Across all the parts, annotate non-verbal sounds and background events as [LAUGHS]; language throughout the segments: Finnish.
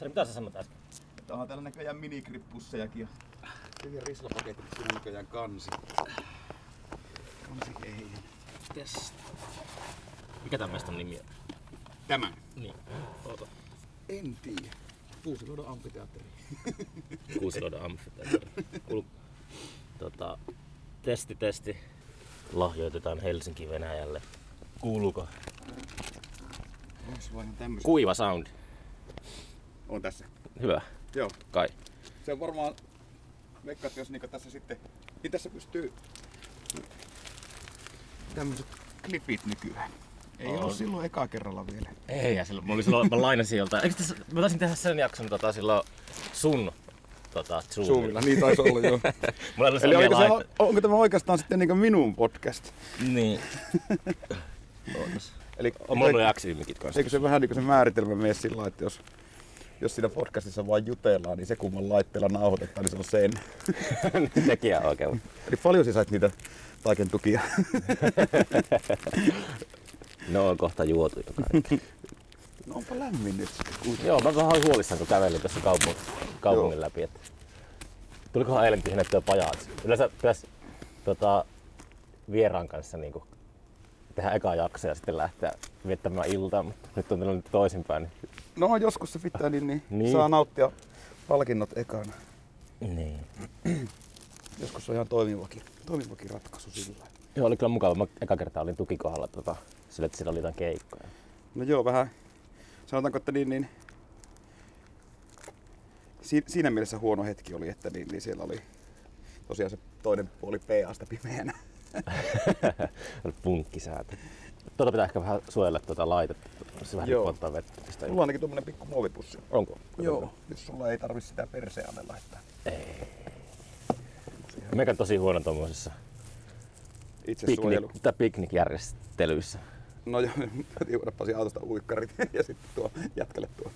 Sari, mitä sä sanoit äsken? Tää on täällä näköjään minikrippussejakin. Hyviä rislapaketit, siinä on näköjään kansi. Kansi ei. Mites? Mikä tämän mestan nimi on? Tämän? Niin. Oota. En tiedä. Kuusiluodon amfiteatteri. Kuusiluodon amfiteatteri. Kul... Tota, testi, testi. Lahjoitetaan Helsinki Venäjälle. Kuuluuko? Kuiva sound. On tässä. Hyvä. Joo. Kai. Se on varmaan, veikkaan, että jos niinku tässä sitten, niin tässä pystyy tämmöiset klipit nykyään. Ei On. ollut silloin eka kerralla vielä. Ei, ja silloin, mä, olin silloin, mä lainasin joltain. Eikö tässä, mä taisin tehdä sen jakson tota, silloin sun tota, Zoomilla. Zoomilla, niin taisi olla joo. [LAUGHS] Mulla Eli oliko se, onko tämä oikeastaan sitten niinku minun podcast? Niin. [LAUGHS] Eli On mulla aktiivimikit kanssa. eikö se vähän niin kuin se määritelmä mene sillä että jos, jos siinä podcastissa vaan jutellaan, niin se kumman laitteella nauhoitetaan, niin se on sen. [LAUGHS] Sekin on oikein. Eli paljon sä sait niitä taiken tukia. [LAUGHS] No on kohta juotu jo kaikki. [LAUGHS] no onpa lämmin nyt sitten. Joo, mä vähän huolissaan kun kävelin tässä kaupungin, kaupungin Joo. läpi. Että... Tulikohan eilen tyhjennettyä pajat? Yleensä pitäisi tota, vieraan kanssa niin kuin, tehdä eka jakso ja sitten lähteä viettämään iltaa, mutta nyt on tilanne toisinpäin. No joskus se pitää, niin, niin, Niin. saa nauttia palkinnot ekana. Niin. [CLEARS THROAT] Joskus on ihan toimivakin, toimivakin ratkaisu sillä. Joo, oli kyllä mukava. Mä eka kertaa olin tukikohdalla tota, sillä, että siellä oli jotain keikkoja. No joo, vähän sanotaanko, että niin, niin si- siinä mielessä huono hetki oli, että niin, niin siellä oli tosiaan se toinen puoli PAsta pimeänä. [LAUGHS] punkkisäätö. Tuota pitää ehkä vähän suojella tuota laitetta. Se vähän Joo. ripottaa vettä. Pistää Mulla on ainakin tuommoinen pikku muovipussi. Onko? Joo, nyt sulla ei tarvi sitä alle laittaa. Meikä on tosi huono tuommoisessa Itse piknik, tai piknikjärjestelyissä. No joo, [LAUGHS] juodappasin autosta uikkarit [LAUGHS] ja sitten tuo jatkalle tuo.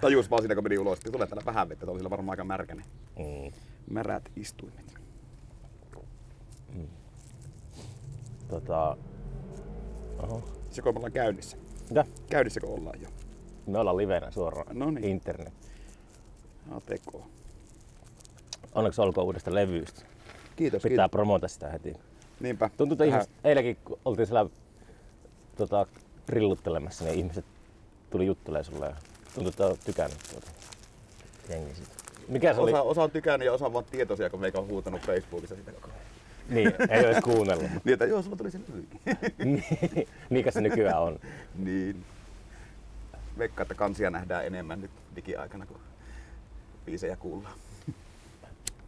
Tajus vaan siinä kun meni ulos, että tulee täällä vähän vettä, se oli siellä varmaan aika märkäinen. Mm. Märät istuimet. Tota... Oho. Se kun me ollaan käynnissä. Mitä? Käynnissä kun ollaan jo. Me ollaan livenä suoraan. No niin. Internet. ATK. Onneksi olkoon uudesta levystä. Kiitos, Pitää promota sitä heti. kiitos. Niinpä. Tuntuu, että ihmiset, eilenkin kun oltiin siellä tota, rilluttelemassa, niin ihmiset tuli juttelemaan sulle ja tuntuu, että on tykännyt tuota jengi siitä. Mikä se oli? Osa, osa on tykännyt ja osa on vaan tietoisia, kun meikä on huutanut Facebookissa sitä koko ajan. Niin, ei ole kuunnellut. [LAUGHS] Niin, että joo, sulla tuli se levy. Niin, Niinkä se nykyään on. niin. Veikkaa, että kansia nähdään enemmän nyt digiaikana, kun biisejä kuullaan. [LAUGHS]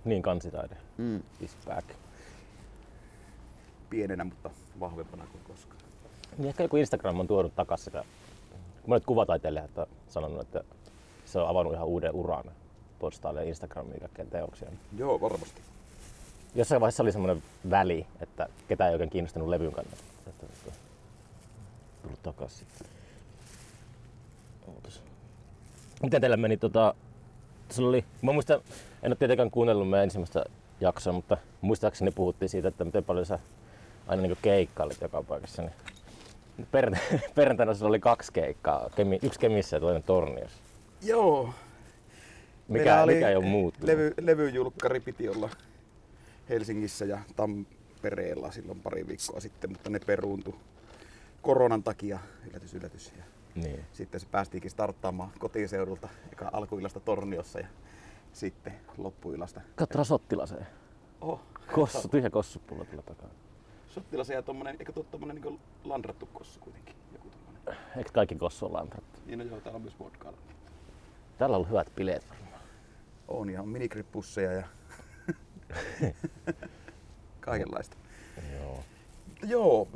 Niin kansitaide. Mm. Is back. Pienenä, mutta vahvempana kuin koskaan. Niin ehkä joku Instagram on tuonut takas sitä. Monet kuvataiteilijat on sanonut, että se on avannut ihan uuden uran. Postailee Instagramiin kaikkea teoksia. Joo, varmasti. Jossain vaiheessa oli semmoinen väli, että ketään ei oikein kiinnostanut levyn kannalta. Että, että, tullut takas sitten. Ootas. Miten teillä meni tota, sulla oli, mä muistan, en ole tietenkään kuunnellut meidän ensimmäistä jaksoa, mutta muistaakseni puhuttiin siitä, että miten paljon sä aina niin keikkailit joka paikassa. Niin perjantai- [LAUGHS] perjantaina sulla oli kaksi keikkaa, Kemi, yksi Kemissä ja toinen Torniossa. Joo. Mikä, oli mikä ei ole muuttunut? Levy, levyjulkkari piti olla Helsingissä ja Tampereella silloin pari viikkoa sitten, mutta ne peruuntu koronan takia. Yllätys, yllätys. Ja Niin. sitten se päästiinkin starttaamaan kotiseudulta, eka alkuillasta Torniossa ja sitten loppuillasta. Katsotaan Sottilaseen. Oh, Kossu, tyhjä kossupullo tuolla takana. Sottilasen ja tommonen, eikö tuo tommonen niin landrattu kossu kuitenkin? Joku tommonen. Eikö kaikki kossu olla amprattu? Niin no joo, täällä on myös vodkaa. Täällä on ollut hyvät bileet varmaan. On ihan minikrippusseja ja [LAUGHS] kaikenlaista. Joo. Joo,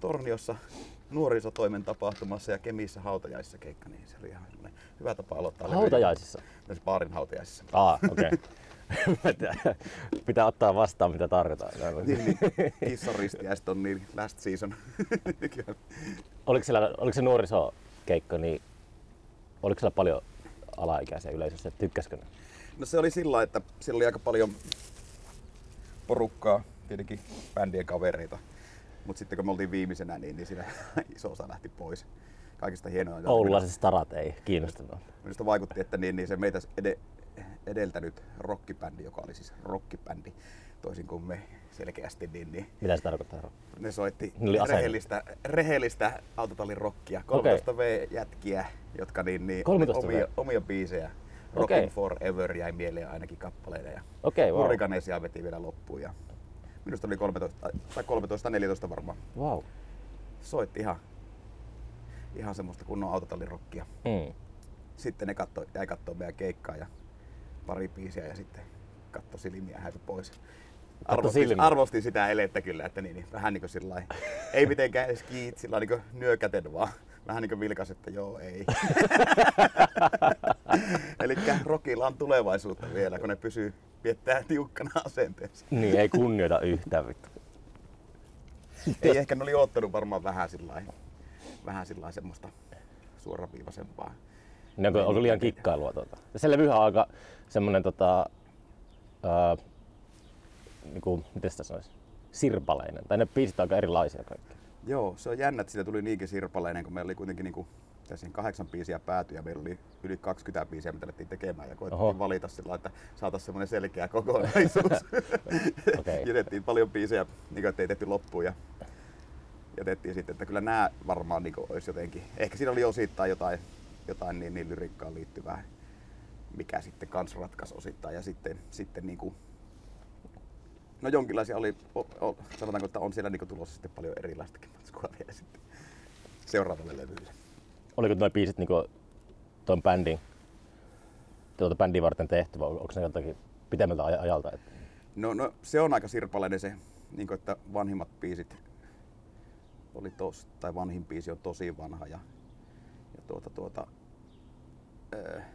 Torniossa nuorisotoimen tapahtumassa ja Kemissä hautajaisissa keikka, niin se oli ihan hyvä tapa aloittaa. Hautajaisissa? Näissä baarin hautajaisissa. Aa, okei. Okay. [LAUGHS] Pitää ottaa vastaan mitä tarjotaan. niin, niin. Kissaristiäiset on niin last season. [LAUGHS] Oliko, siellä, oliko se nuorisokeikka, niin oliko siellä paljon alaikäisiä yleisössä? Tykkäskö ne? No se oli sillä että siellä oli aika paljon porukkaa, tietenkin bändien kavereita. Mutta sitten kun me oltiin viimeisenä, niin, niin siinä [LAUGHS] iso osa lähti pois. kaikista hienoa. Oululaiset starat ei kiinnostanut. Minusta vaikutti, että niin, niin se meitä ed- edeltänyt rockibändi, joka oli siis rockibändi, toisin kuin me selkeästi, niin, niin Mitä se tarkoittaa? ne soitti Ne oli rehellistä, rehellistä autotallin rockia. 13 V-jätkiä, jotka niin, niin 13 V? omia, omia biisejä. Rockin Okei. Forever jäi mieleen ainakin kappaleina. Ja Okei, wow. Hurrikanesia veti vielä loppuun. Ja minusta oli 13, tai 13-14 varmaan. Wow. Soitti ihan, ihan semmoista kunnon autotallin rockia. Mm. Sitten ne katto, jäi kattoo meidän keikkaa ja pari biisiä ja sitten katto silmiä ja häipyi pois. Arvostin, arvostin sitä elettä kyllä, että niin, niin, vähän niin kuin sillä lailla- ei mitenkään edes kiit, sillä niin nyökäten vaan. Vähän niin kuin vilkas, että joo, ei. [LAUGHS] Eli rockilla on tulevaisuutta vielä, kun ne pysyy, piettää tiukkana asenteensa. Niin, ei kunnioita yhtään vittu. Ei ehkä ne oli oottanut varmaan vähän sillä vähän sillä semmoista suoraviivaisempaa. Ne onko, onko liian kikkailua tuota? Se levyhän on aika semmonen tota, ää, niinku, miten sitä sanoisi, sirpaleinen. Tai ne biisit on aika erilaisia kaikki. Joo, se on jännä, että siitä tuli niinkin sirpaleinen, kun meillä oli kuitenkin niinku, siinä kahdeksan biisiä päätyi ja meillä oli yli 20 biisiä, mitä alettiin tekemään ja koettiin Oho. valita sillä, että saataisiin semmoinen selkeä kokonaisuus. [LAUGHS] Okei. Jätettiin paljon biisejä, niin kuin, että ei tehty loppuun ja jätettiin sitten, että kyllä nämä varmaan niin olisi jotenkin, ehkä siinä oli osittain jotain, jotain niin, niin lyrikkaan liittyvää, mikä sitten kans ratkaisi osittain ja sitten, sitten niin kuin, No jonkinlaisia oli, o, o, sanotaanko, että on siellä niinku tulossa sitten paljon erilaistakin matskua vielä sitten seuraavalle levylle. Oliko nuo biisit niinku tuon bändin, tuota bändiä varten tehty vai onko ne jotakin pitemmältä aj- ajalta? Et, No, no se on aika sirpaleinen se, niin että vanhimmat biisit oli tos, tai vanhin biisi on tosi vanha ja, ja tuota, tuota, ää,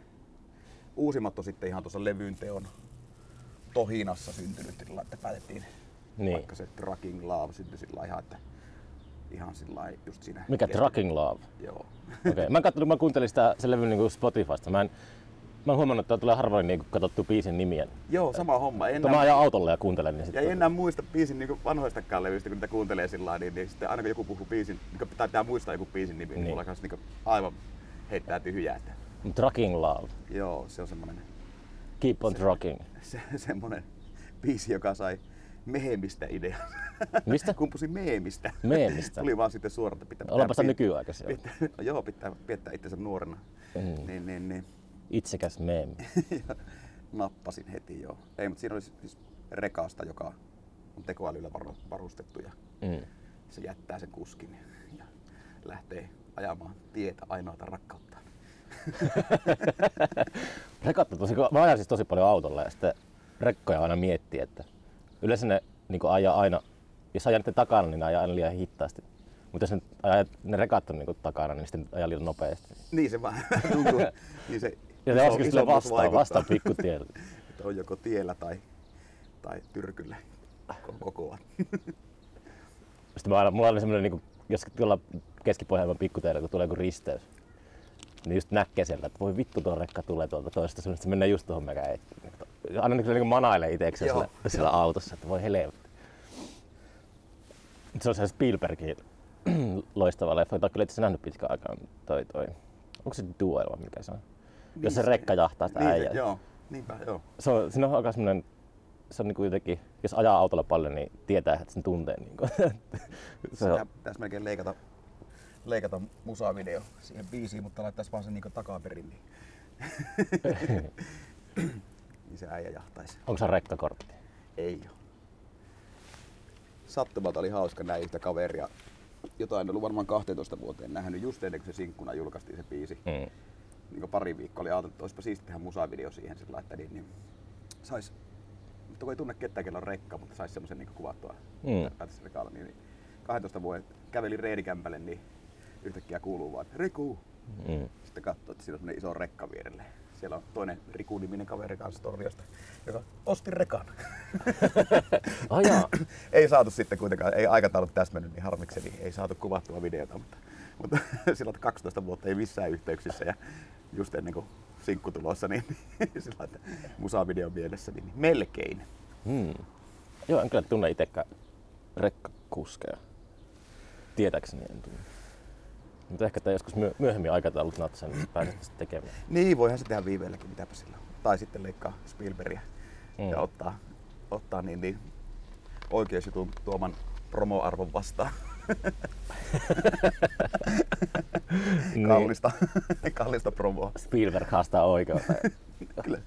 uusimmat on sitten ihan tuossa levyn teon tohinassa syntynyt, sillä että päätettiin Niin. vaikka se Tracking Love syntyi sillä ihan, että ihan sillä just siinä. mikä Trucking Love? Joo. Okei. Mä, kattelin, mä kuuntelin sitä, sen levyn niinku Spotifysta. Mä en, mä oon huomannut, että tulee harvoin niinku katsottu biisin nimiä. Joo, sama homma. En Mutta mä ajan autolla ja kuuntelen, niin Ja sitten... ei enää muista biisin niin vanhoistakaan levyistä, kun niitä kuuntelee sillä lailla, niin, niin sitten aina kun joku puhuu biisin, niin pitää, pitää muistaa joku biisin nimi, niin, Niin. mulla kanssa niin aivan heittää tyhjää. Että, Trucking Love. joo, se on semmonen Keep on trucking. se, semmonen biisi, joka sai mehemistä idean. Mistä? [LAUGHS] Kumpusi meemistä. Meemistä? Tuli vaan sitten suoraan, että pitää... Ollaanpa pitää- nykyaikaisia. Pitää, no [LAUGHS] joo, pitää viettää itsensä nuorena. Mm. Niin, niin, niin. Itsekäs meemi. [LAUGHS] nappasin heti joo. Ei, mutta siinä oli siis rekasta, joka on tekoälyllä varu- varustettu ja Mm. se jättää sen kuskin ja lähtee ajamaan tietä ainoata rakkauttaan. Rekat on tosi, mä ajan siis tosi paljon autolla ja sitten rekkoja aina miettii, että yleensä ne niin ajaa aina, jos ajaa niiden takana, niin ne ajaa aina liian hitaasti. Mutta jos ne, ajaa, ne rekat on niin takana, niin sitten ajaa liian nopeasti. Niin se vaan [LAUGHS] tuntuu. niin se Ja se iso- varsinkin isommuus vastaan, vaikuttaa, vastaan pikkutiellä. [LAUGHS] Että on joko tiellä tai, tai tyrkyllä ko- kokoa. [LAUGHS] Sitten mä aina, mulla oli semmoinen, niin jos tuolla keskipohjelman pikkuteillä, kun tulee joku risteys, niin just näkee sieltä, että voi vittu tuo rekka tulee tuolta toista suunnasta, se menee just tuohon eteen. Aina niin, niin manailee itsekseen Joo. siellä, [LAUGHS] siellä, autossa, että voi helvetti. Se on se Spielbergin [CLEARS THROAT] loistava leffa, jota kyllä itse nähnyt pitkään aikaan. Toi, toi. Onko se Duel vai mikä se on? Jos se se- rekka jahtaa sitä niin äijää. se, joo, niinpä joo. Se on, siinä on aika semmoinen, se on niinku jotenkin, jos ajaa autolla paljon, niin tietää, että sen tuntee. Niinku. [LAUGHS] se Sitä on, pitäisi melkein leikata, leikata musavideo siihen biisiin, mutta laittaisi vaan sen niin takaperin. Niin. [LAUGHS] niin se äijä jahtaisi. onko se rekkakortti? Ei oo. Sattumalta oli hauska näin yhtä kaveria, jota en ollut varmaan 12 vuoteen nähnyt, just ennen kuin se sinkkuna julkaistiin se biisi. Mm. Niin pari viikkoa oli ajateltu, että olisipa siisti tehdä musavideo siihen sillä että niin, niin sais, mutta kun ei tunne ketään, kellä on rekka, mutta saisi semmoisen niin kuvattua Mm. niin, niin 12 vuoden kävelin reenikämpälle, niin yhtäkkiä kuuluu vaan, Riku! Mm. Sitten katsoo, että siinä on iso rekka vierelle. Siellä on toinen Riku-niminen kaveri kanssa Torniosta, joka osti rekan. [LAUGHS] Oh, jaa. [CLEARS THROAT] ei saatu sitten kuitenkaan, ei aikataulut täsmennyt niin harmikseni, ei saatu kuvattua videota, mutta, mutta [LAUGHS] silloin 12 vuotta ei missään yhteyksissä ja just ennen kuin sinkku tulossa, niin [LAUGHS] sillä että musavideon mielessä, niin melkein. Hmm. Joo, en kyllä tunne itsekään rekkakuskeja. Tietääkseni en tunne. Mutta ehkä tämä joskus myö- myöhemmin aikataulut natsaa, niin pääset sitten tekemään. Niin, voihan se tehdä viiveelläkin, mitäpä sillä on. Tai sitten leikkaa Spielbergia Mm. ja ottaa, ottaa niin, niin oikeusjutun tuoman promoarvon vastaan. [LAUGHS] Niin. [LAUGHS] kallista, [LAUGHS] kallista promoa. Spielberg haastaa oikeuteen [LAUGHS] Kyllä,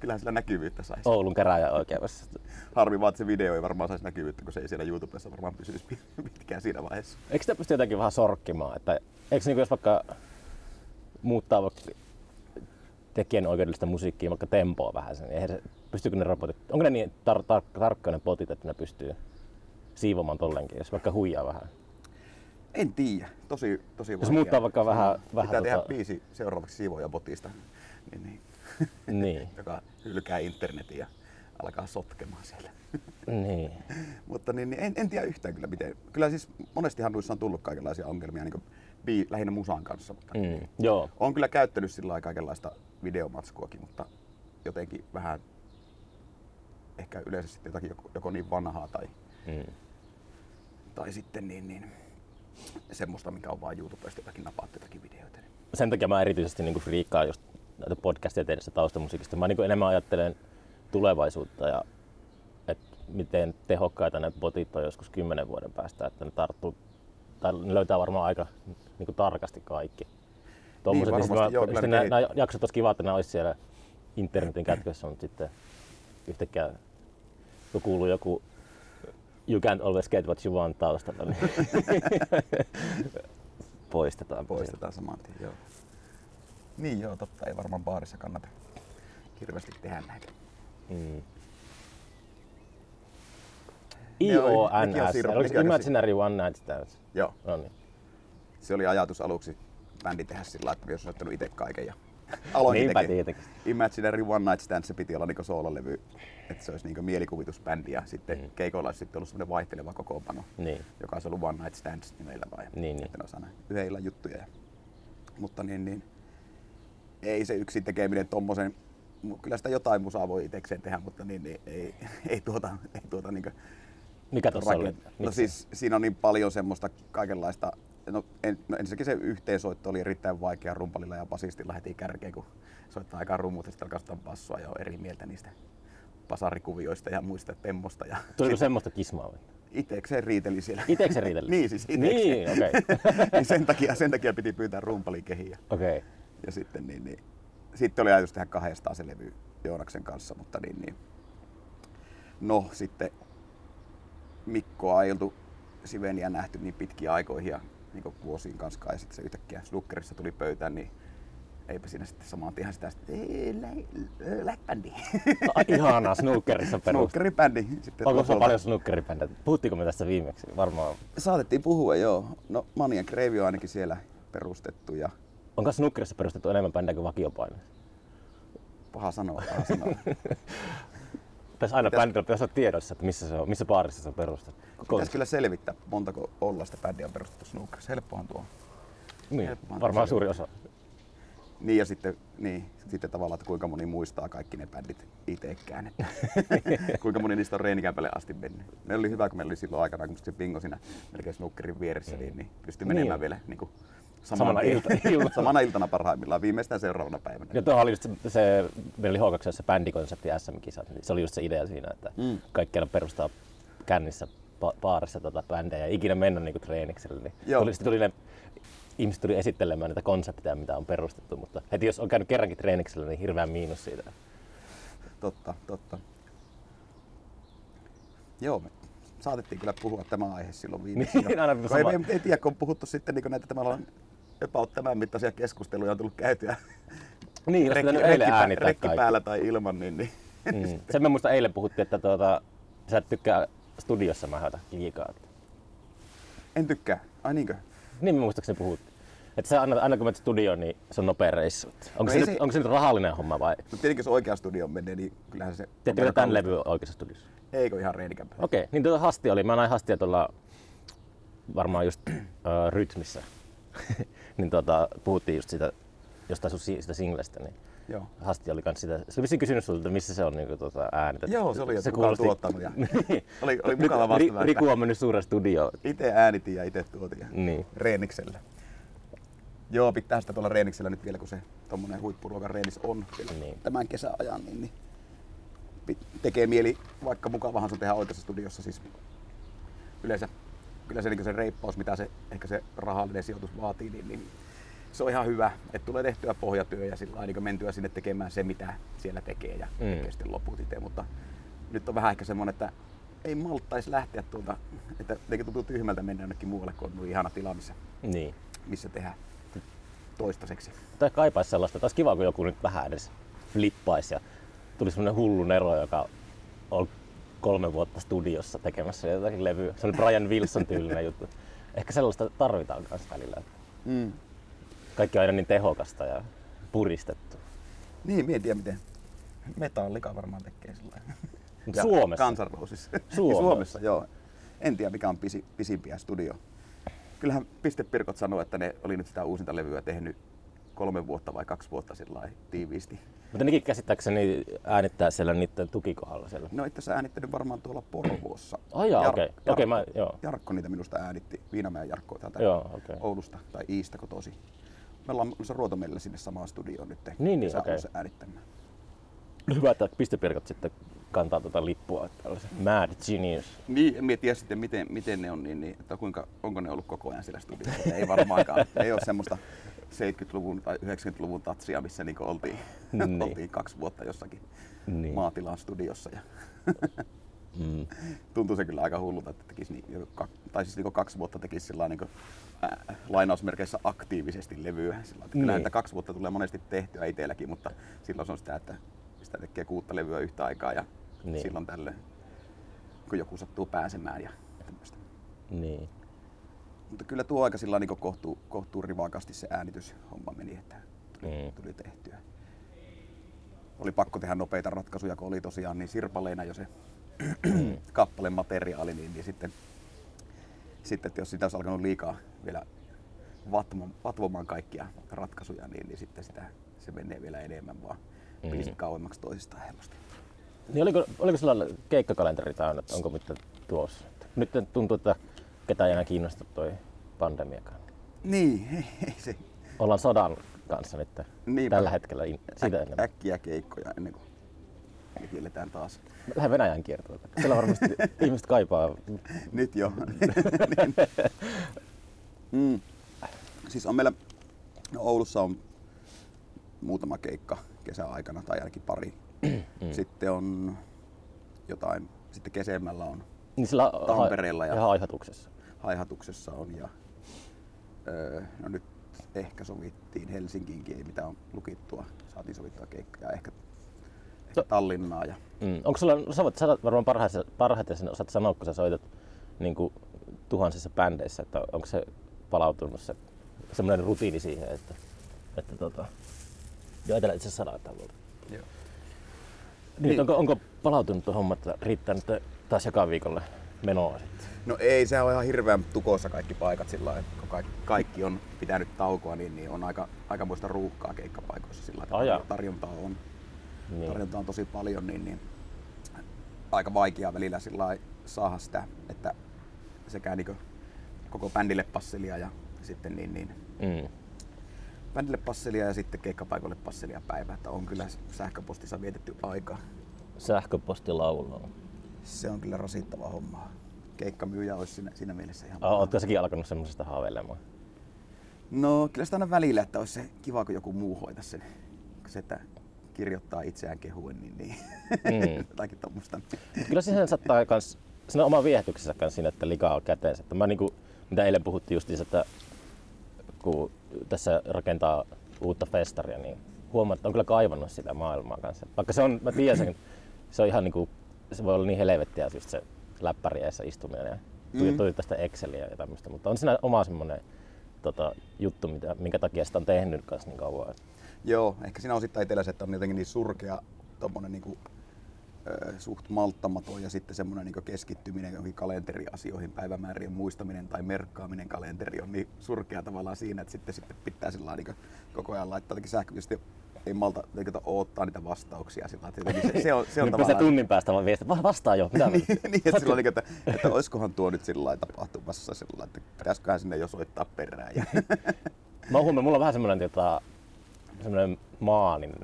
kyllähän sillä näkyvyyttä saisi. Oulun käräjän oikeudessa. Harmi vaan, että se video ei varmaan saisi näkyvyyttä, kun se ei siellä YouTubessa varmaan pysyisi pitkään siinä vaiheessa. Eikö sitä pysty jotenkin vähän sorkkimaan? Että, eikö niin jos vaikka muuttaa vaikka tekijän oikeudellista musiikkia, vaikka tempoa vähän sen, se, pystyykö ne robotit, onko ne niin tar- tar- tarkkoja ne botit, että ne pystyy siivomaan tollenkin, jos vaikka huijaa vähän? En tiedä. Tosi, tosi Jos vaikea. muuttaa vaikka vähän- Pitää vähän tehdä tota- biisi seuraavaksi siivoja botista, niin, niin, Niin, [LAUGHS] joka hylkää internetin ja alkaa sotkemaan siellä. [LAUGHS] niin. Mutta niin, niin en, en, tiedä yhtään kyllä miten. Kyllä siis monestihan noissa on tullut kaikenlaisia ongelmia niin bii, lähinnä musan kanssa. Mutta Mm. Joo, Olen kyllä käyttänyt sillä lailla kaikenlaista videomatskuakin, mutta jotenkin vähän ehkä yleensä sitten jotakin joko, joko niin vanhaa tai, mm. tai sitten niin, niin semmoista, mikä on vaan YouTubesta jotakin napaat jotakin videoita. sen takia mä erityisesti niin friikkaan just näitä podcasteja tehdessä taustamusiikista. Mä niin enemmän ajattelen tulevaisuutta ja että miten tehokkaita ne botit on joskus kymmenen vuoden päästä, että ne tarttuu tai ne löytää varmaan aika niin tarkasti kaikki. Tuommoiset, niin, varmasti, niin joo, kyllä ne nämä, nämä jaksot olisi kiva, että nämä olisi siellä internetin kätkössä, mutta sitten yhtäkkiä kun kuuluu joku You can't always get what you want taustalla, niin [LAUGHS] poistetaan. Poistetaan saman tien, joo. Niin joo, totta. Ei varmaan baarissa kannata hirveästi tehdä näitä. Mm. On IONS, oliko Imaginary One Night Stands? Joo. No niin. Se oli ajatus aluksi bändi tehdä sillä että olisi ottanut itse kaiken ja [LAUGHS] aloin Niinpä. Imaginary One Night Stand, se piti olla niinku soololevy, että se olisi niinku mielikuvitusbändi ja sitten mm. keikoilla olisi sitten ollut semmoinen vaihteleva kokoonpano, Niin. joka olisi ollut One Night Stands nimellä vai? Niin, niin. Aina yhden illan juttuja. Ja, mutta niin, niin, ei se yksin tekeminen tommosen, kyllä sitä jotain musaa voi itsekseen tehdä, mutta niin, niin ei, [LAUGHS] ei tuota, ei tuota niinku Mikä tuossa oli? No siis siinä on niin paljon semmoista kaikenlaista, no, en, no ensinnäkin se yhteensoitto oli erittäin vaikea rumpalilla ja basistilla heti kärkeen, kun soittaa aikaan rummut ja sitten alkaa bassoa ja on eri mieltä niistä pasarikuvioista ja muista temmosta. Ja Tuliko semmoista kismaa? itekseen riiteli siellä. Itekseen riiteli? [LAUGHS] niin siis itekseen. Niin, okei. [LAUGHS] niin sen, takia, sen takia piti pyytää rumpalin kehiä. Okei. Ja sitten, niin, niin, sitten oli ajatus tehdä kahdestaan se levy Joonaksen kanssa, mutta niin, niin. No sitten Mikkoa ei oltu Siveniä nähty niin pitkiä aikoihin ja niin vuosiin kanssa ja sitten se yhtäkkiä Snookerissa tuli pöytään, niin eipä siinä sitten samaan tien sitä sitten, "Ei, lä- läppänni. Ai, Ihanaa, snookerissa perus. Snookeribändi. Sitten Onko sulla paljon snookeribändejä? Puhuttiinko me tästä viimeksi? Varmaan. Saatettiin puhua, joo. No Manian Gravy on ainakin siellä perustettu ja Onko snookerissa perustettu enemmän bändejä kuin vakiopaine? paha sanoa, paha sanoa. [LAUGHS] Tässä aina Pitäis- bändillä pitäisi olla tiedossa, että missä, se on, missä baarissa se on perustettu. Koko, Pitäisi kyllä selvittää, montako ollasta bändiä on perustettu Snookerissa. Helppohan tuo. on. niin, helppohan varmaan suuri osa. Niin ja sitten, niin, sitten tavallaan, että kuinka moni muistaa kaikki ne bändit itsekään. [LAUGHS] Kuinka moni niistä on reenikämpälle asti mennyt. Meillä oli hyvä, kun meillä oli silloin aikana, kun se bingo siinä melkein snookerin vieressä, niin, niin pystyi menemään Niin. vielä niin kuin Samana tien. ilta- iltana. [LAUGHS] samana iltana parhaimmillaan, viimeistään seuraavana päivänä. Ja tuohon oli just se, se meillä oli H2 se bändikonsepti SM-kisat. niin Se oli just se idea siinä, että Mm. kaikki aina perustaa kännissä ba- baarissa tota bändejä ja ikinä mennä niinku treenikselle. Niin Joo. tuli, tuli ne, ihmiset tuli esittelemään niitä konsepteja, mitä on perustettu, mutta heti jos on käynyt kerrankin treeniksellä, niin hirveän miinus siitä. Totta, totta. Joo, me saatettiin kyllä puhua tämä aihe silloin viimeksi. Niin, aina Kun sama- ei, ei, tiedä, kun on puhuttu sitten niin näitä tavallaan about tämän mittaisia keskusteluja on tullut käytyä Niin, jos rekki, rekki, eilen rekki kaikki. päällä tai ilman, niin, niin Mm. Sen mä muistan eilen puhuttiin, että tuota, sä et tykkää studiossa mähätä liikaa. en tykkää. Ai niinkö? Niin me muistaakseni puhuttiin. Että sä aina, aina kun menet studioon, niin se on nopea reissu. Onko, No se, nyt, se- onko se nyt rahallinen homma vai? No tietenkin jos oikea studio menee, niin kyllähän se... Teettekö tämän levy oikeassa studiossa? Eikö ihan reenikämpä? Okei, okay. niin tuota Hasti oli. Mä näin Hastia tuolla varmaan just äh, rytmissä. [LAUGHS] niin tuota, puhuttiin just siitä, jostain sun si- sitä singlestä, niin Joo. Hasti oli kans sitä. Se oli vissiin kysynyt sulta, että missä se on niin tuota, äänitetty. Joo, se oli, että kuka on tuottanut ja- niin. Oli- oli mukava vastata, Riku on mennyt suureen studioon. Itse äänitin ja itse tuotin Niin. reeniksellä. Joo, pitää sitä tuolla reeniksellä nyt vielä, kun se tommonen huippuruokan reenis on Niin. tämän kesäajan, niin, niin pi- tekee mieli, vaikka mukavahan se tehdä oikeassa studiossa, siis yleensä kyllä se, niin se reippaus, mitä se, ehkä se rahallinen sijoitus vaatii, niin, niin se on ihan hyvä, että tulee tehtyä pohjatyö ja sillä niin mentyä sinne tekemään se, mitä siellä tekee ja Mm. tekee sitten loput itse, mutta nyt on vähän ehkä semmoinen, että ei malttaisi lähteä tuolta, että jotenkin tuntuu tyhmältä mennä jonnekin muualle, kun on ihana tila, missä, Niin. missä tehdä toistaiseksi. Tai kaipaisi sellaista, että olisi kiva, kun joku nyt vähän edes flippaisi ja tuli semmoinen hullu Nero, joka on kolme vuotta studiossa tekemässä jotakin levyä. Se oli Brian Wilson tyylinen [LAUGHS] juttu. Ehkä sellaista tarvitaan myös välillä. Mm. Kaikki on aina niin tehokasta ja puristettu. Niin, mietin miten. Metallika varmaan tekee sillä Mut Suomessa? Kansanrousis. Suomessa? [LAUGHS] Suomessa, joo. En tiedä mikä on pisi, pisimpiä studio. Kyllähän Pistepirkot sanoi, että ne oli nyt sitä uusinta levyä tehnyt kolme vuotta vai kaksi vuotta sillä tiiviisti. Mutta nekin käsittääkseni äänittää siellä niiden tukikohdalla siellä. Ne on itse asiassa äänittänyt varmaan tuolla Porvoossa. Ai Jar- okei. Jarkko, Okei, mä- joo. Jarkko niitä minusta äänitti. Viinamäen Jarkko täältä Joo, okei. Oulusta tai Iistä kotosi. Me ollaan se Ruotomeillä sinne samaan studioon nyt. Niin, niin, okei. alussa äänittämään. Hyvä, että pistepirkot sitten kantaa tuota lippua, että tällaisen mad genius. Niin, en tiedä sitten miten, miten ne on, niin, niin, että kuinka, onko ne ollut koko ajan siellä studiossa. Ei varmaankaan. ei ole semmoista 70-luvun tai 90-luvun tatsia, missä niin oltiin, Niin. oltiin kaksi vuotta jossakin Niin. maatilan studiossa. Ja [LAUGHS] Mm. tuntuu se kyllä aika hullulta, että tekisi niin, tai siis niin kaksi vuotta tekisi sillä niin äh, lainausmerkeissä aktiivisesti levyä. Sillä, että kyllä Niin. että kaksi vuotta tulee monesti tehtyä itselläkin, mutta silloin se on sitä, että sitä tekee kuutta levyä yhtä aikaa ja Niin. silloin tällöin, kun joku sattuu pääsemään ja tämmöistä. Niin. Mutta kyllä tuo aika sillä niin kohtuu, kohtuu rivakasti se äänityshomma meni, että tuli, mm. tuli tehtyä. Oli pakko tehdä nopeita ratkaisuja, kun oli tosiaan niin sirpaleina jo se [CLEARS THROAT] kappaleen materiaali, niin, niin sitten, sitten että jos sitä olisi alkanut liikaa vielä vatvomaan, vatvomaan kaikkia ratkaisuja, niin, niin sitten sitä, se menee vielä enemmän vaan Mm. mm. kauemmaksi toisistaan helposti. Niin oliko, oliko sulla keikkakalenteri täynnä, että onko mitään tuossa? Nyt tuntuu, että ketään ei enää kiinnosta toi pandemiakaan. Niin, [LAUGHS] ei, ei se Ollaan sodan kanssa nyt Niinpä. tällä hetkellä in, sitä äk, enemmän. äkkiä keikkoja ennen kuin kielletään taas. Lähden Venäjän kiertoon. Siellä varmasti [LAUGHS] ihmiset kaipaa. Nyt jo. [LAUGHS] niin. mm. Siis on meillä no Oulussa on muutama keikka kesäaikana tai ainakin pari. [CLEARS THROAT] Sitten on jotain, sitten kesemmällä on Niin sillä Tampereella ja- ihan aihatuksessa. haihatuksessa on ja öö, no nyt ehkä sovittiin Helsinkiinkin, ei mitään on lukittua, saatiin sovittua keikkaa ja ehkä No. Tallinnaa ja Mm. Onko sulla, sä voit sä varmaan parhaiten, parhaiten sen osaat sanoa, kun sä soitat niin kuin tuhansissa bändeissä, että onko se palautunut se semmoinen rutiini siihen, että, että tota, joo, etelä itse asiassa sadaa. Joo. Niin, Niin. Onko, onko palautunut tuo homma, että riittää nyt taas joka viikolle menoa sitten? No ei, se on ihan hirveän tukossa kaikki paikat sillä lailla, että kun kaikki, kaikki on pitänyt taukoa, niin, niin on aika, aikamoista ruuhkaa keikkapaikoissa sillä lailla, että tarjontaa on, Niin. tarjontaa on tosi paljon, niin, niin aika vaikea välillä sillä saada sitä, että sekä niin koko bändille passelia ja sitten niin, niin Mm. bändille passelia ja sitten keikkapaikoille passelia päivä, että on kyllä sähköpostissa vietetty aikaa. Sähköpostilaulu. Se on kyllä rasittava homma. Keikkamyyjä olisi siinä, siinä mielessä ihan Oletko säkin alkanut semmoisesta haaveilemaan? No kyllä sitä aina välillä, että olisi se kiva, kun joku muu hoitaisi sen. Se, että kirjoittaa itseään kehuen, niin, niin. Mm. [LAUGHS] jotakin tommoista. Mut kyllä siihen saattaa kans, siinä on oma viehätyksensä kans siinä, että likaa on käteensä. Että mä niinku, mitä eilen puhuttiin just että kun tässä rakentaa uutta festaria, niin huomaa, että on kyllä kaivannut sitä maailmaa kanssa. Vaikka se on, mä tiedän sen, se on ihan niinku, se voi olla niin helvettiä just se läppäri istuminen ja Mm. tuijottaa tästä Exceliä ja tämmöistä, mutta on siinä oma semmoinen tota, juttu, mitä, minkä takia sitä on tehnyt kanssa niin kauan. Joo, ehkä siinä osittain itsellä se, että on jotenkin niin surkea tommonen niinku, suht malttamaton ja sitten semmoinen niin keskittyminen johonkin kalenteriasioihin, päivämäärien muistaminen tai merkkaaminen kalenteri on niin surkea tavallaan siinä, että sitten, sitten pitää sillä niin koko ajan laittaa jotenkin sähköisesti ei malta jotenkin odottaa niitä vastauksia sillä että se, se on, se on tavallaan... tunnin päästä vaan viestiä, "Va- vastaa jo, mitä? [LAUGHS] niin, niin, että, sillä niin, että, että olisikohan tuo nyt sillä lailla tapahtumassa sillä lailla, että pitäisiköhän sinne jo soittaa perään. Ja, [LAUGHS] Mä huomaan, mulla on vähän semmoinen tota, semmoinen maanin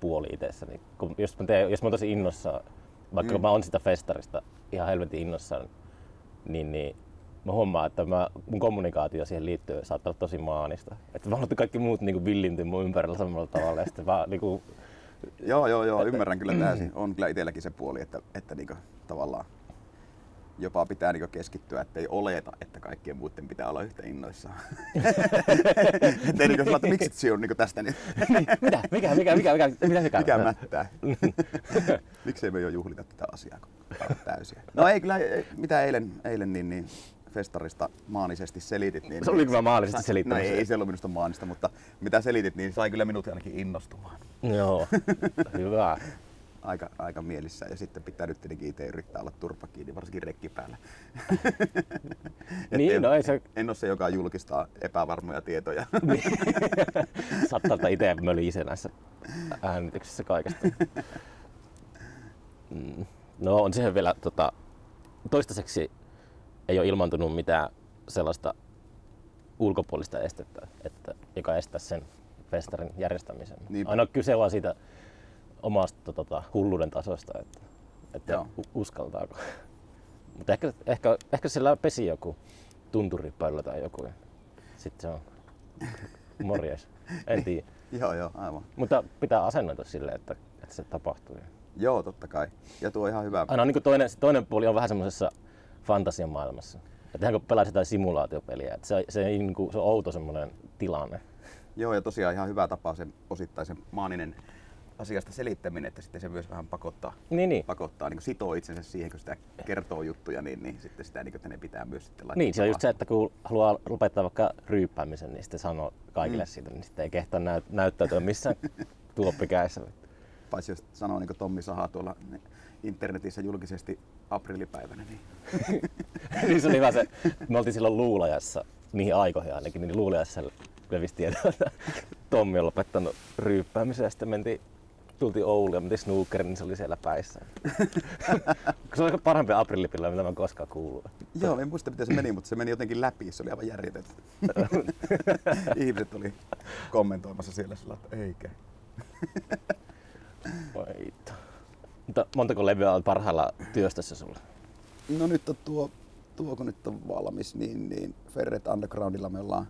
puoli itsessäni. Kun jos, mä teen, jos mä oon tosi innossaan, vaikka mm. mä oon sitä festarista ihan helvetin innossaan, niin, niin mä huomaan, että mä, mun kommunikaatio siihen liittyy saattaa olla tosi maanista. Että mä että kaikki muut niin villintyy mun ympärillä samalla tavalla. Ja sitten mä, niin kuin, Joo, joo, joo, ymmärrän kyllä täysin. On kyllä itselläkin se puoli, että, että niinku, tavallaan jopa pitää niinku keskittyä, ettei oleta, että kaikkien muiden pitää olla yhtä innoissaan. [LAUGHS] ettei niinku sillä, että miksi se on niinku tästä nyt? mitä? Mikä, mikä, mikä, mikä, mikä, mikä, mikä mättää? [LAUGHS] Miksei me jo juhlita tätä asiaa täysiä? No ei kyllä, mitä eilen, eilen niin, niin festarista maanisesti selitit. Niin, se oliko mä maanisesti selittämässä? No ei, ei se ollut minusta maanista, mutta mitä selitit, niin sai kyllä minut ainakin innostumaan. Joo, [LAUGHS] hyvä. Aika, aika mielissä ja sitten pitää nyt tietenkin itse yrittää olla turpa kiinni, varsinkin rekki päällä. [LAUGHS] niin, en, no ei se... en ole se, joka julkistaa epävarmoja tietoja. [LAUGHS] Saattaa itse [LAUGHS] mölise näissä äänityksissä kaikesta. Mm. No on siihen vielä tota, toistaiseksi ei ole ilmaantunut mitään sellaista ulkopuolista estettä, että, joka estää sen festarin järjestämisen. Niin. Aina kyse vaan siitä omasta tota, hulluuden tasosta, että, että Joo. uskaltaako. [LAUGHS] Mutta ehkä, ehkä, ehkä sillä pesi joku tunturipöllö tai joku. Sitten se on [LAUGHS] morjes. En tiedä. joo, joo, aivan. Mutta pitää asennoida silleen, että, että se tapahtuu. Joo, totta kai. Ja tuo on ihan hyvä. Aina niin toinen, toinen puoli on vähän semmoisessa fantasian maailmassa. Että kun pelaat jotain simulaatiopeliä, että se, se, niin kuin, se on outo semmoinen tilanne. Joo, ja tosiaan ihan hyvä tapa sen osittaisen maaninen asiasta selittäminen, että sitten se myös vähän pakottaa, niin, niin. pakottaa niin sitoo itsensä siihen, kun sitä kertoo juttuja, niin, niin sitten sitä niin, ne pitää myös sitten laittaa. Niin, se on just se, että kun haluaa lopettaa vaikka ryyppäämisen, niin sitten sanoo kaikille mm. siitä, niin sitten ei kehtaa näyt- näyttäytyä missään [LAUGHS] tuoppikäissä. Paitsi jos sanoo niin kuin Tommi Saha tuolla internetissä julkisesti aprillipäivänä. Niin, [LAUGHS] niin se oli hyvä se, me oltiin silloin Luulajassa, niihin aikoihin ainakin, niin Luulajassa levisi tietoa, että Tommi on lopettanut ryyppäämisen ja sitten mentiin tultiin Ouluun ja mentiin snookerin, niin se oli siellä päissä. [LAUGHS] se oli parempi aprillipilla, mitä mä koskaan kuullut. Joo, en muista miten se meni, mutta se meni jotenkin läpi, se oli aivan järjetöntä. [LAUGHS] Ihmiset oli kommentoimassa siellä sillä, että eikä. Vaita. Mutta montako levyä on parhailla työstössä sulla? No nyt on tuo, tuo kun nyt on valmis, niin, niin Ferret Undergroundilla me ollaan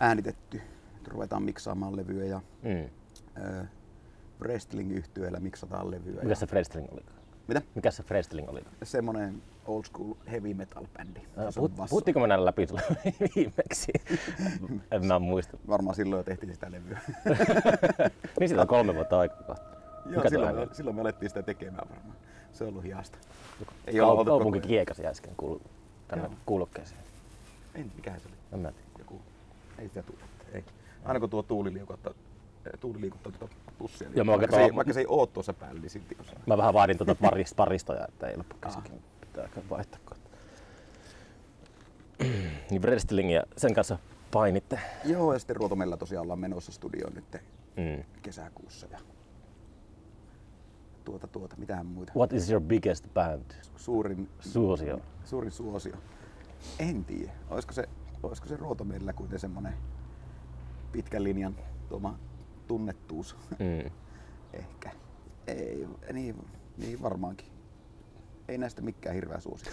äänitetty. Nyt ruvetaan miksaamaan levyä ja mm. Wrestling yhtyeellä miksataan levyä. Mikä se wrestling oli? Mitä? Mikä se wrestling oli? Semmonen old school heavy metal bändi. Puhut, puhuttiinko me näillä läpi [LAUGHS] viimeksi? en mä muista. Varmaan silloin jo tehtiin sitä levyä. [LAUGHS] niin siitä on kolme vuotta aikaa. Joo, silloin, me, silloin me alettiin sitä tekemään varmaan. Se on ollut hiasta. Ei Kau- kaupunki kiekasi äsken kuulu, tänne kuulokkeeseen. En, mikähän se oli? En mä tiedä. Joku, ei sitä tule. Ei. Aina kun tuo tuuli liikuttaa, tuuli liikuttaa tuota pussia, niin Joo, vaikka, se ei, vaikka se ei oo tuossa päällä, niin silti osaa. Mä vähän vaadin tuota paristoja, että ei loppu kesken. Pitää vaihtaa [CLEARS THROAT] niin wrestling ja sen kanssa painitte. Joo, ja sitten Ruotomella tosiaan ollaan menossa studioon nyt mm. kesäkuussa. Ja tuota, tuota, mitään muita. What is your biggest band? Suurin suosio. Suurin suosio. En tiedä. Olisiko se, olisiko se Ruotomella kuitenkin semmonen pitkän linjan tuoma tunnettuus? Mm. [LAUGHS] Ehkä. Ei, niin, niin varmaankin. Ei näistä mikään hirveä suosio.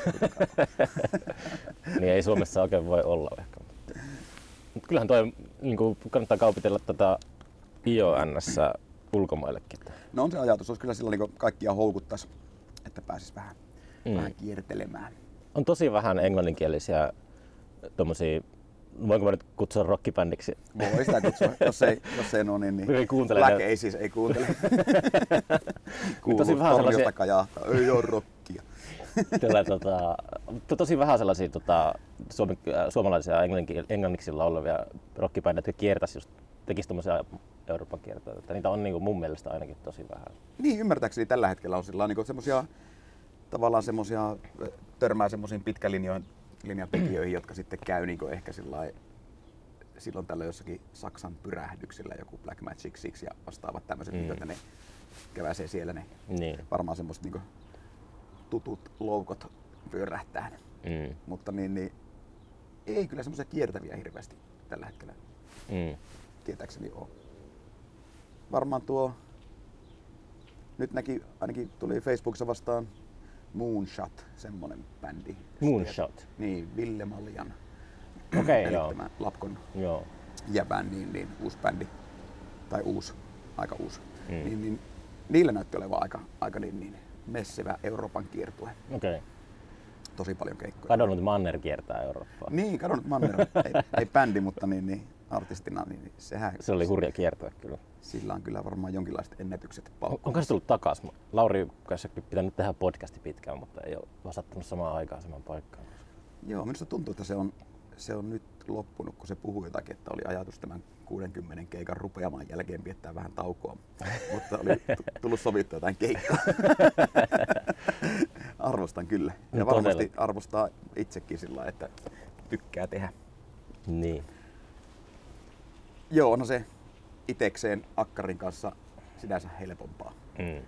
[LAUGHS] niin ei Suomessa oikein voi olla ehkä. Mutta kyllähän toi niin kannattaa kaupitella tätä IONS ulkomaillekin. No on se ajatus, olisi kyllä silloin niin kaikkia houkuttaisi, että pääsis vähän, mm. vähän kiertelemään. On tosi vähän englanninkielisiä tommosia voinko mä nyt kutsua rockibändiksi? Voi sitä kutsua, jos ei, jos ei ole niin, niin ei kuuntele. Black ei siis, ei kuuntele. [LAUGHS] Kuuluu tosi vähän sellaisia... kajahtaa, ei ole rockia. Tällä, tota, tosi vähän sellaisia tota, suomi, äh, suomalaisia englanniksi olevia rockibändejä, jotka kiertäisi just, tekisi tommosia Euroopan kiertoja. Että niitä on niin kuin mun mielestä ainakin tosi vähän. Niin, ymmärtääkseni tällä hetkellä on sillä niin semmosia, tavallaan semmosia, törmää semmoisiin pitkälinjoihin linjan tekijöihin, jotka sitten käy niin ehkä silloin tällä jossakin Saksan pyrähdyksillä joku Black Magic Six ja vastaavat tämmöiset, mm. että ne käväsee siellä ne niin. varmaan semmoiset niin tutut loukot pyörähtää. Mm. Mutta niin, niin, ei kyllä semmoisia kiertäviä hirveästi tällä hetkellä Mm. tietääkseni ole. Varmaan tuo, nyt näki, ainakin tuli Facebookissa vastaan Moonshot, semmonen bändi. Moonshot. Niin, Ville Maljan. Okei, Eli joo. tämä Lapkon Joo. jäbän, niin, niin uusi bändi. Tai uusi, aika uusi. Mm. Niin, niin, niillä näytti olevan aika, aika niin, niin messevä Euroopan kiertue. Okei. Okay. Tosi paljon keikkoja. Kadonnut Manner kiertää Eurooppaa. Niin, kadonnut Manner. ei, ei bändi, mutta niin, niin, artistina, niin, niin sehän, Se oli hurja kiertue kyllä. Sillä on kyllä varmaan jonkinlaiset ennätykset On- paukkuun. Onko se tullut takas? Lauri kanssa pitänyt tehdä podcasti pitkään, mutta ei ole vasattanut samaan aikaan samaan paikkaan. Joo, minusta tuntuu, että se on, se on nyt loppunut, kun se puhui jotakin, että oli ajatus tämän 60 keikan rupeamaan jälkeen viettää vähän taukoa. Mutta oli [LAUGHS] tullut sovittua jotain keikkaa. [LAUGHS] Arvostan kyllä. Ja No varmasti todella. arvostaa itsekin sillä että tykkää tehdä. Niin. Joo, on se itekseen akkarin kanssa sinänsä helpompaa. Mm.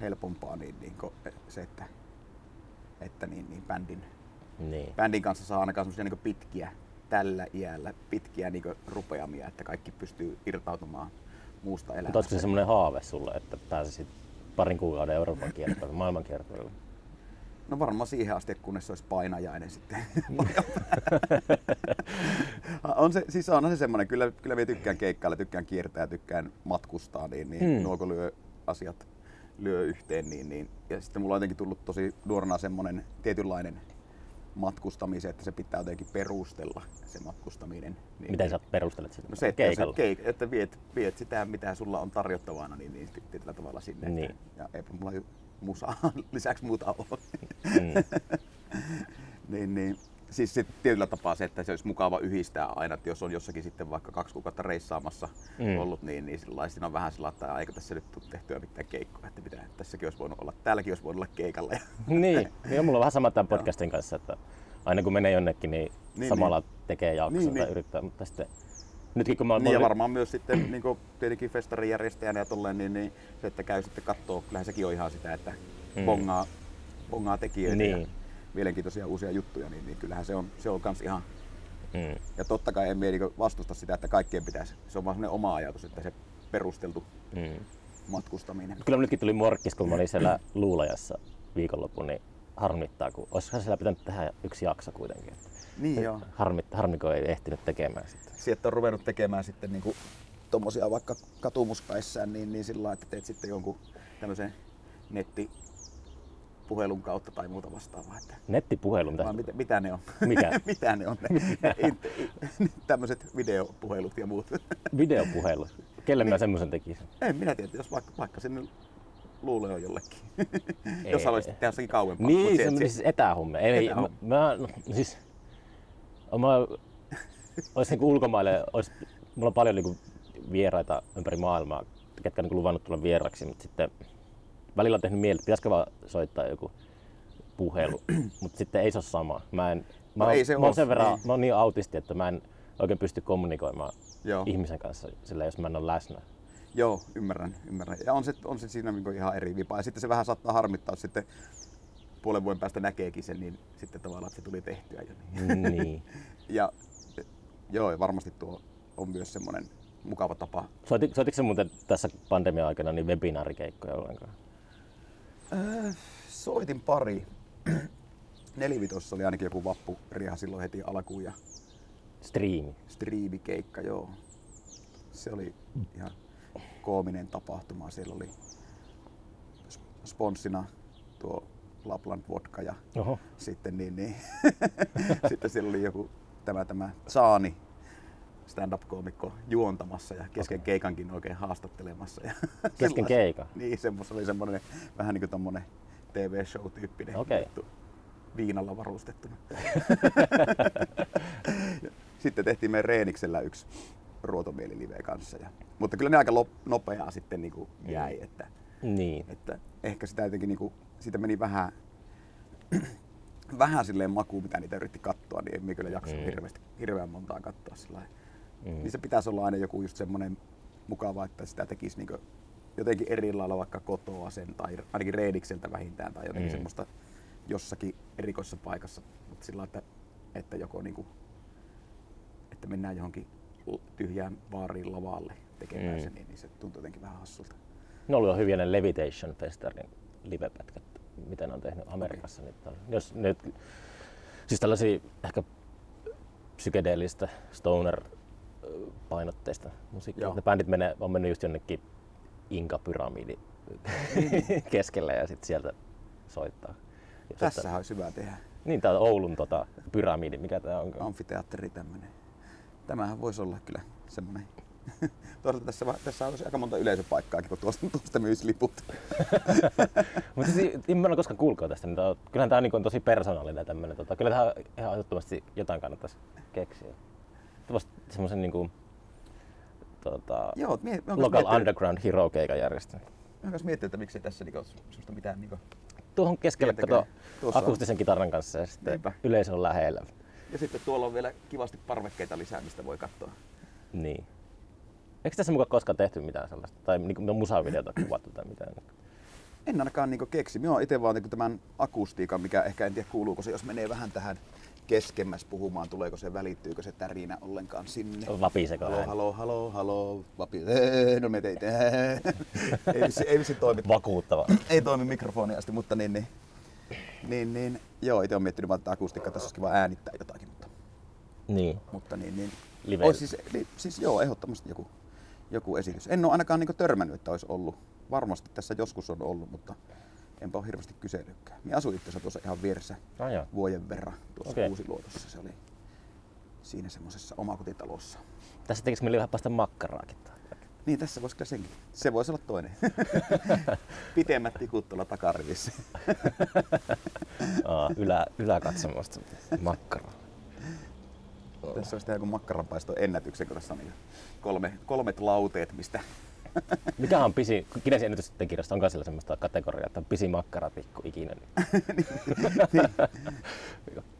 Helpompaa niin, niin se, että, että niin, niin bändin Niin. bändin kanssa saa ainakaan semmoisia niin pitkiä tällä iällä, pitkiä niin rupeamia, että kaikki pystyy irtautumaan muusta Mutta elämästä. olisiko se semmoinen haave sulle, että pääsisit parin kuukauden Euroopan kiertoille, maailman kiertoille? No varmaan siihen asti, kunnes se olisi painajainen sitten. [LAUGHS] on se, siis on se semmoinen, kyllä, kyllä minä tykkään keikkailla, tykkään kiertää, tykkään matkustaa, niin, niin Mm. nuo kun lyö asiat lyö yhteen, niin, niin, ja sitten mulla on jotenkin tullut tosi nuorena semmoinen tietynlainen matkustamisen, että se pitää jotenkin perustella se matkustaminen. Niin, Miten sä perustelet sitä No se, että, se keik, että viet, viet sitä, mitä sulla on tarjottavana, niin, niin tietyllä tavalla sinne. Niin. Ja eipä mulla musaa [LAUGHS] lisäksi muuta ole. Mm. [LAUGHS] niin, niin, siis sit tietyllä tapaa se, että se olisi mukava yhdistää aina, että jos on jossakin sitten vaikka kaksi kuukautta reissaamassa Mm. ollut, niin, niin siinä on vähän sillä että eikö tässä nyt tule tehtyä mitään keikkoa, että mitä, tässäkin olisi voinut olla, täälläkin olisi voinut olla keikalla. Ja, [LAUGHS] niin. niin, mulla on vähän sama tämän podcastin kanssa, että aina kun menee jonnekin, niin, Niin, samalla tekee jakson Niin, tai niin. yrittää, mutta sitten nytkin kun mä oon niin ja varmaan myös sitten [CLEARS THROAT] niin kuin tietenkin festarin järjestäjänä ja tolleen, niin, niin se, että käy sitten kattoo, kyllähän sekin on ihan sitä, että Mm. bongaa, bongaa tekijöitä Niin. ja mielenkiintoisia uusia juttuja, niin, niin kyllähän se on, se on kans ihan, mm. ja totta kai en mie niinku vastusta sitä, että kaikkien pitäisi, se on vaan semmoinen oma ajatus, että se perusteltu Mm. matkustaminen. Kyllä nytkin tuli morkkis, kun mä olin siellä [CLEARS THROAT] Luulajassa viikonloppu, niin harmittaa, kun olisikohan siellä pitänyt tehdä yksi jakso kuitenkin. Niin joo. Harmi, harmi kun ei ehtinyt tekemään sitä. Sieltä on ruvennut tekemään sitten niinku tommosia vaikka katumuspäissään, niin, niin sillä lailla, että teet sitten jonkun tämmöisen nettipuhelun kautta tai muuta vastaavaa. Että Nettipuhelu, mitä? Mitä, mitä ne on? Mikä? [LAUGHS] mitä ne on ne? Tämmöiset videopuhelut ja muut. Videopuhelu. Kelle mä semmoisen tekisin? en minä tiedä, jos vaikka, vaikka sinne luulee on jollekin. [LAUGHS] Ei. jos haluaisit tehdä jossakin kauempaa. Niin, sieltä- semmoinen siis etähumme. Ei, mä, Etähumme. mä, no, siis, mä, olisi niinku ulkomaille, olisi, mulla on paljon niinku vieraita ympäri maailmaa, ketkä on niinku luvannut tulla vieraksi, mutta sitten välillä on tehnyt mieli, että pitäisikö vaan soittaa joku puhelu, mutta sitten ei se ole sama. Mä, en, mä, No oon, se mä, oon oo, sen verran, niin. mä oon niin autisti, että mä en oikein pysty kommunikoimaan Joo. ihmisen kanssa sillä, jos mä en ole läsnä. Joo, ymmärrän, ymmärrän. Ja on se, on se siinä niinku ihan eri vipa. Ja sitten se vähän saattaa harmittaa, sitten puolen vuoden päästä näkeekin sen, niin sitten tavallaan, että se tuli tehtyä jo. Niin. niin. [LAUGHS] Ja joo, varmasti tuo on myös semmoinen mukava tapa. Soiti, soititko sä muuten tässä pandemia aikana niin webinaarikeikkoja ollenkaan? Öö, soitin pari. [CLEARS THROAT] Nelivitossa oli ainakin joku vappuriha silloin heti alkuun ja Striimi. striimikeikka, joo. Se oli ihan koominen tapahtuma. Siellä oli sponssina tuo Lapland Vodka ja Oho. sitten, niin, niin, [LAUGHS] sitten siellä oli joku tämä, tämä Saani stand-up-koomikko juontamassa ja kesken Okei. keikankin oikein haastattelemassa. Ja [LAUGHS] Kesken keikan? Niin, semmoista oli semmoinen vähän niin kuin tommonen TV-show-tyyppinen Okei. juttu viinalla varustettuna. [LAUGHS] sitten tehtiin meidän Reeniksellä yksi ruotomielilive kanssa. Ja, mutta kyllä ne aika lop, nopeaa sitten niin kuin jäi, että, Niin. että ehkä sitä jotenkin niin kuin, siitä meni vähän, [CLEARS THROAT] vähän silleen makuun, mitä niitä yritti katsoa, niin minä kyllä jaksanut Mm. hirveästi, hirveän montaa katsoa sillä. Mm. Niin se pitäisi olla aina joku just semmoinen mukava, että sitä tekisi niin jotenkin eri lailla vaikka kotoa sen tai ainakin reedikseltä vähintään tai jotenkin Mm. mm. semmoista jossakin erikoisessa paikassa. Mutta sillä että, että joko niinku, et että mennään johonkin tyhjään baariin lavalle tekemään Mm. se, niin, niin se tuntuu jotenkin vähän hassulta. Ne oli jo hyviä ne Levitation Festarin livepätkät, mitä ne on tehnyt Amerikassa. Nyt on. Jos nyt, siis tällaisia ehkä psykedeellistä stoner painotteista musiikkia. Joo. Ne bändit menee, on mennyt just jonnekin Inka-pyramidi [LAUGHS] keskelle ja sitten sieltä soittaa. Tässähän olisi hyvä tehdä. Niin, tää on Oulun tota, pyramidi, mikä tää on? Amfiteatteri tämmönen. Tämähän voisi olla kyllä semmoinen. [LAUGHS] Toisaalta tässä, tässä olisi aika monta yleisöpaikkaakin, kun tuosta, tuosta myisi liput. [LAUGHS] Mutta siis en ole koskaan kuullut tästä. Niin tää on, kyllähän tämä on, niin tosi persoonallinen tämmönen. Tota, kyllä tähän ihan ehdottomasti jotain kannattaisi keksiä. Tuosta semmoisen niin kuin, tota, Joo, mie, local miettinyt, underground hero keikan järjestänyt. mä oon miettinyt, että miksei tässä niinku, semmoista mitään niinku. Tuohon keskelle kato Tuossa on. akustisen kitaran kanssa ja sitten Niinpä. yleisö on lähellä. Ja sitten tuolla on vielä kivasti parvekkeita lisää, mistä voi katsoa. Niin. Eikö tässä mukaan koskaan tehty mitään sellaista? Tai niin musavideota kuvattu tai mitään? En ainakaan niinku keksi. Minä olen itse vaan niinku tämän akustiikan, mikä ehkä en tiedä kuuluuko se, jos menee vähän tähän keskemmäs puhumaan, tuleeko se, välittyykö se tärinä ollenkaan sinne. Vapiseko Halo, halo, halo, halo, vapi. No me teit. [LAUGHS] ei, vissi, ei vissi toimi. Vakuuttava. Ei toimi mikrofoni asti, mutta niin, niin, niin, niin joo, itse olen miettinyt vaan tätä akustiikkaa, tässä olisi kiva äänittää jotakin, mutta, Niin. mutta niin, niin. Live. Ois siis, niin, siis joo, ehdottomasti joku, joku esitys. En ole ainakaan niin törmännyt, että olisi ollut. Varmasti tässä joskus on ollut, mutta enpä ole hirveästi kysellytkään. Minä asuin itse tuossa ihan vieressä No joo. vuoden verran tuossa okay. Uusiluotossa. Se oli siinä semmoisessa omakotitalossa. Tässä tekisi mieli vähän päästä makkaraakin. Niin, tässä voisi kyllä senkin. Se voisi olla toinen. [LAUGHS] Pitemmät tikut tuolla takarivissä. [LAUGHS] Aa, ylä, yläkatsomosta makkaraa. Tässä olisi joku makkaranpaiston ennätyksen, kun tässä on niin kolme, kolmet lauteet, mistä [LAUGHS] Mikä on pisi, Kinesin ennätysten kirjasta onko siellä semmoista kategoriaa, että on pisi makkaratikku ikinä? Niin. [LAUGHS]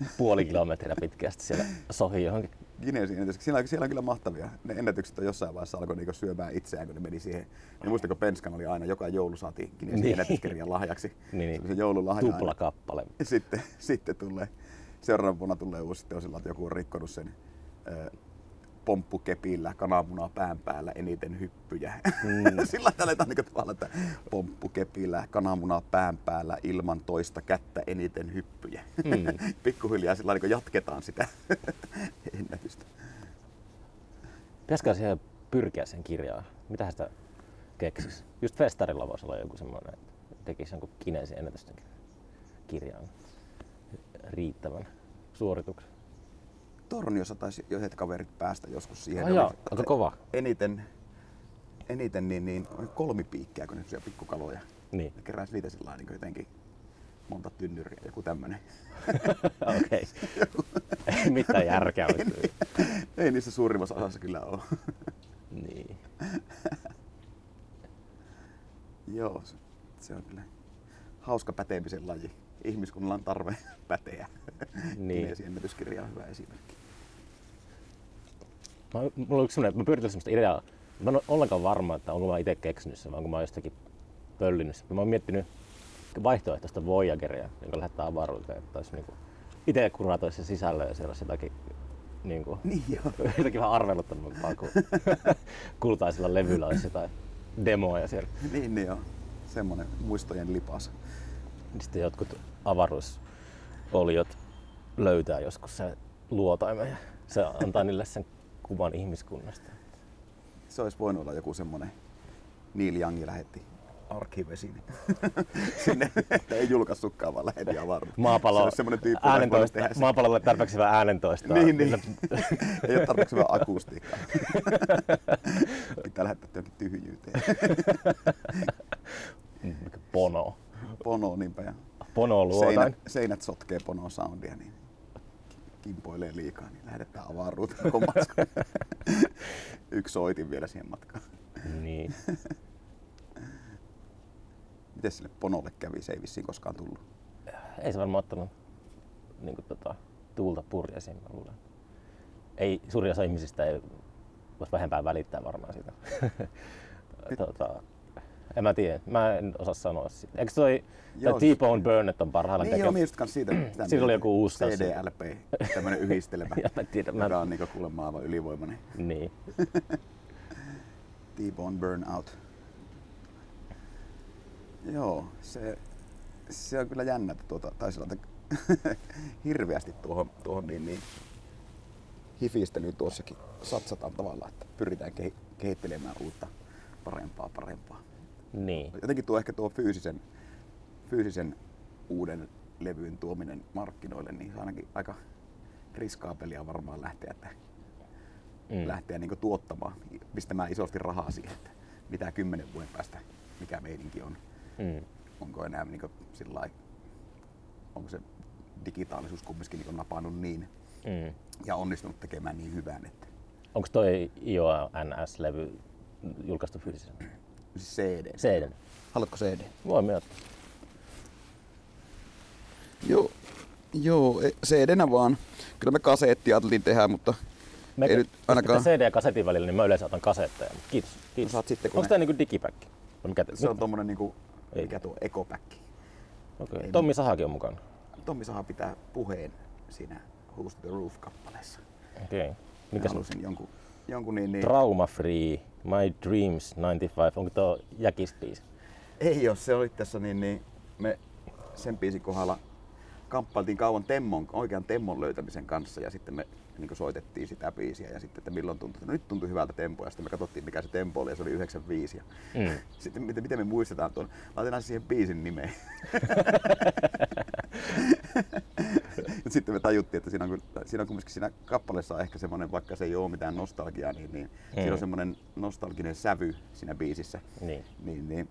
[LAUGHS] Puoli kilometriä pitkästi siellä sohi johonkin. Guinnessin ennätykset. Siellä, on- siellä on kyllä mahtavia. Ne ennätykset on jossain vaiheessa alkoi niinku syömään itseään, kun ne meni siihen. Niin muistako Penskan oli aina, joka joulu saatiin Guinnessin Niin. niin. ennätyskirjan lahjaksi. Niin, se joululahja. Tupla kappale. Sitten, sitten tulee, seuraavana vuonna tulee uusi sillä, että joku on rikkonut sen ö, pomppukepillä, kananmunaa pään päällä, eniten hyppyjä. Mm. [LAUGHS] sillä tällä niin tavalla, että pomppukepillä, kananmunaa pään päällä, ilman toista kättä, eniten hyppyjä. Mm. [LAUGHS] Pikkuhiljaa sillä niin jatketaan sitä [LAUGHS] ennätystä. Pitäisikö siihen pyrkiä sen kirjaan? Mitä sitä keksis? Just festarilla voisi olla joku semmoinen, että tekisi jonkun Kinesin ennätysten kirjaan riittävän suorituksen. Torniossa taisi yhdet kaverit päästä joskus siihen. Jaa, oli- aika kova. Eniten, eniten niin, niin kolmipiikkiä, kun ne syö pikkukaloja. Niin, Ne keräsi niitä sillä niin jotenkin monta tynnyriä, joku tämmönen. [LAUGHS] okei. Ei mitään järkeä. mutta- Ei niissä suurimmassa osassa kyllä ole. niin. Joo, se, se on kyllä hauska päteemisen laji. Ihmiskunnalla on tarve päteä. Niin. Ennätyskirja on hyvä esimerkki. Mä, mulla on yksi semmoinen, mä pyöritän semmoista ideaa. Mä en ole ollenkaan varma, että onko mä itse keksinyt sen, vaan kun mä oon jostakin pöllinyt sen. Mä oon miettinyt vaihtoehtoista Voyageria, joka lähettää avaruuteen, että olisi niinku itse kuratoisi sen sisällön ja siellä olisi jotakin niinku, [LAUGHS] Niin joo. [LAUGHS] jotakin vähän arveluttavampaa kuin [LAUGHS] kultaisella levyllä olisi jotain demoja siellä. Niin, niin joo. Semmonen muistojen lipas. Niin Sitten jotkut avaruusoliot löytää joskus sen luotaimen ja se antaa niille sen kuvan ihmiskunnasta. Se olisi voinut olla joku semmonen Neil Youngi lähetti arkivesiin [LAUGHS] sinne, että ei julkaissutkaan, vaan lähetti avaruuteen. Se Maapallo, tyyppi, voinut äänentoista, maapallolle tarpeeksi hyvä äänentoistoa. Niin, niin. [LAUGHS] Ei ole tarpeeksi hyvää akustiikkaa. [LAUGHS] Pitää lähettää johonkin tyhjyyteen. Pono. Pono niinpä ja Pono luotain. seinät, seinät sotkee pono soundia, niin kimpoilee liikaa, niin lähetetään avaruuteen komassa. [LAUGHS] Yksi soitin vielä siihen matkaan. Niin. [LAUGHS] Miten sille ponolle kävi? Se ei vissiin koskaan tullut. Ei se varmaan ottanut niin kuin, tota, tuulta purjeisiin, mä luulen. Ei, suurin osa ihmisistä ei voisi vähempää välittää varmaan siitä. [LAUGHS] tota, En mä tiedä. Mä en osaa sanoa sitä. Eikö toi Joo, T-Bone Burnett on parhaillaan Niin joo, minä just kans siitä. [CLEARS THROAT] sitä Siinä oli joku uusi. CDLP, tämmönen yhdistelmä, [LAUGHS] Ja mä tiedän, mä- joka on niinku kuulemma aivan ylivoimainen. Niin. [LAUGHS] T-Bone Burnout. Joo, se, se on kyllä jännä, että tuota, taisi olla [LAUGHS] hirveästi tuohon, tuohon niin, niin, hifistelyyn tuossakin satsataan tavallaan, että pyritään kehi- kehittelemään uutta parempaa parempaa. Niin. Jotenkin tuo ehkä tuo fyysisen, fyysisen uuden levyn tuominen markkinoille, niin se on ainakin aika riskaapelia varmaan lähteä, että Mm. lähteä niin tuottamaan, pistämään isosti rahaa siihen, että mitä kymmenen vuoden päästä, mikä meininki on. Mm. Onko enää niin sillä lailla- onko se digitaalisuus kumminkin niin napannut niin Mm. ja onnistunut tekemään niin hyvän, että Onko toi IONS-levy julkaistu fyysisenä? Siis CD. CD. Haluatko CD? Voi myötä. Joo, joo e- CD-nä vaan. Kyllä me kasettia ajateltiin tehdä, mutta Me, Ei nyt ainakaan- CD ja kasetin välillä, niin mä yleensä otan kasetteja. Kiitos. kiitos. No saat sitten, kun Onko ne- tää niinku digipäkki? Mikä te... se on tommonen niinku, Ei. mikä tuo ekopäkki. okay. ei- Tommi Sahakin on mukana. Tommi Saha pitää puheen siinä Who's the Roof-kappaleessa. Okei. Okay. Mikä se on? halusin jonkun, jonkun niin, niin Trauma Free, My Dreams 95. Onko tuo? Ei ole, se oli tässä niin, niin me sen biisin kohdalla kamppailtiin kauan Temmon, oikean Temmon löytämisen kanssa ja sitten me niin soitettiin sitä biisiä ja sitten, että milloin tuntui, että nyt tuntui hyvältä tempoa ja sitten me katsottiin mikä se tempo oli ja se oli 95 ja Mm. [LAUGHS] sitten miten, miten me muistetaan tuon, laitetaan siihen biisin nimeen. [LAUGHS] [LAUGHS] Ja sitten me tajuttiin, että siinä on, siinä on kumminkin siinä kappaleessa on ehkä semmoinen, vaikka se ei ole mitään nostalgiaa, niin, niin siinä Mm. on semmoinen nostalginen sävy siinä biisissä. Niin. Niin, niin.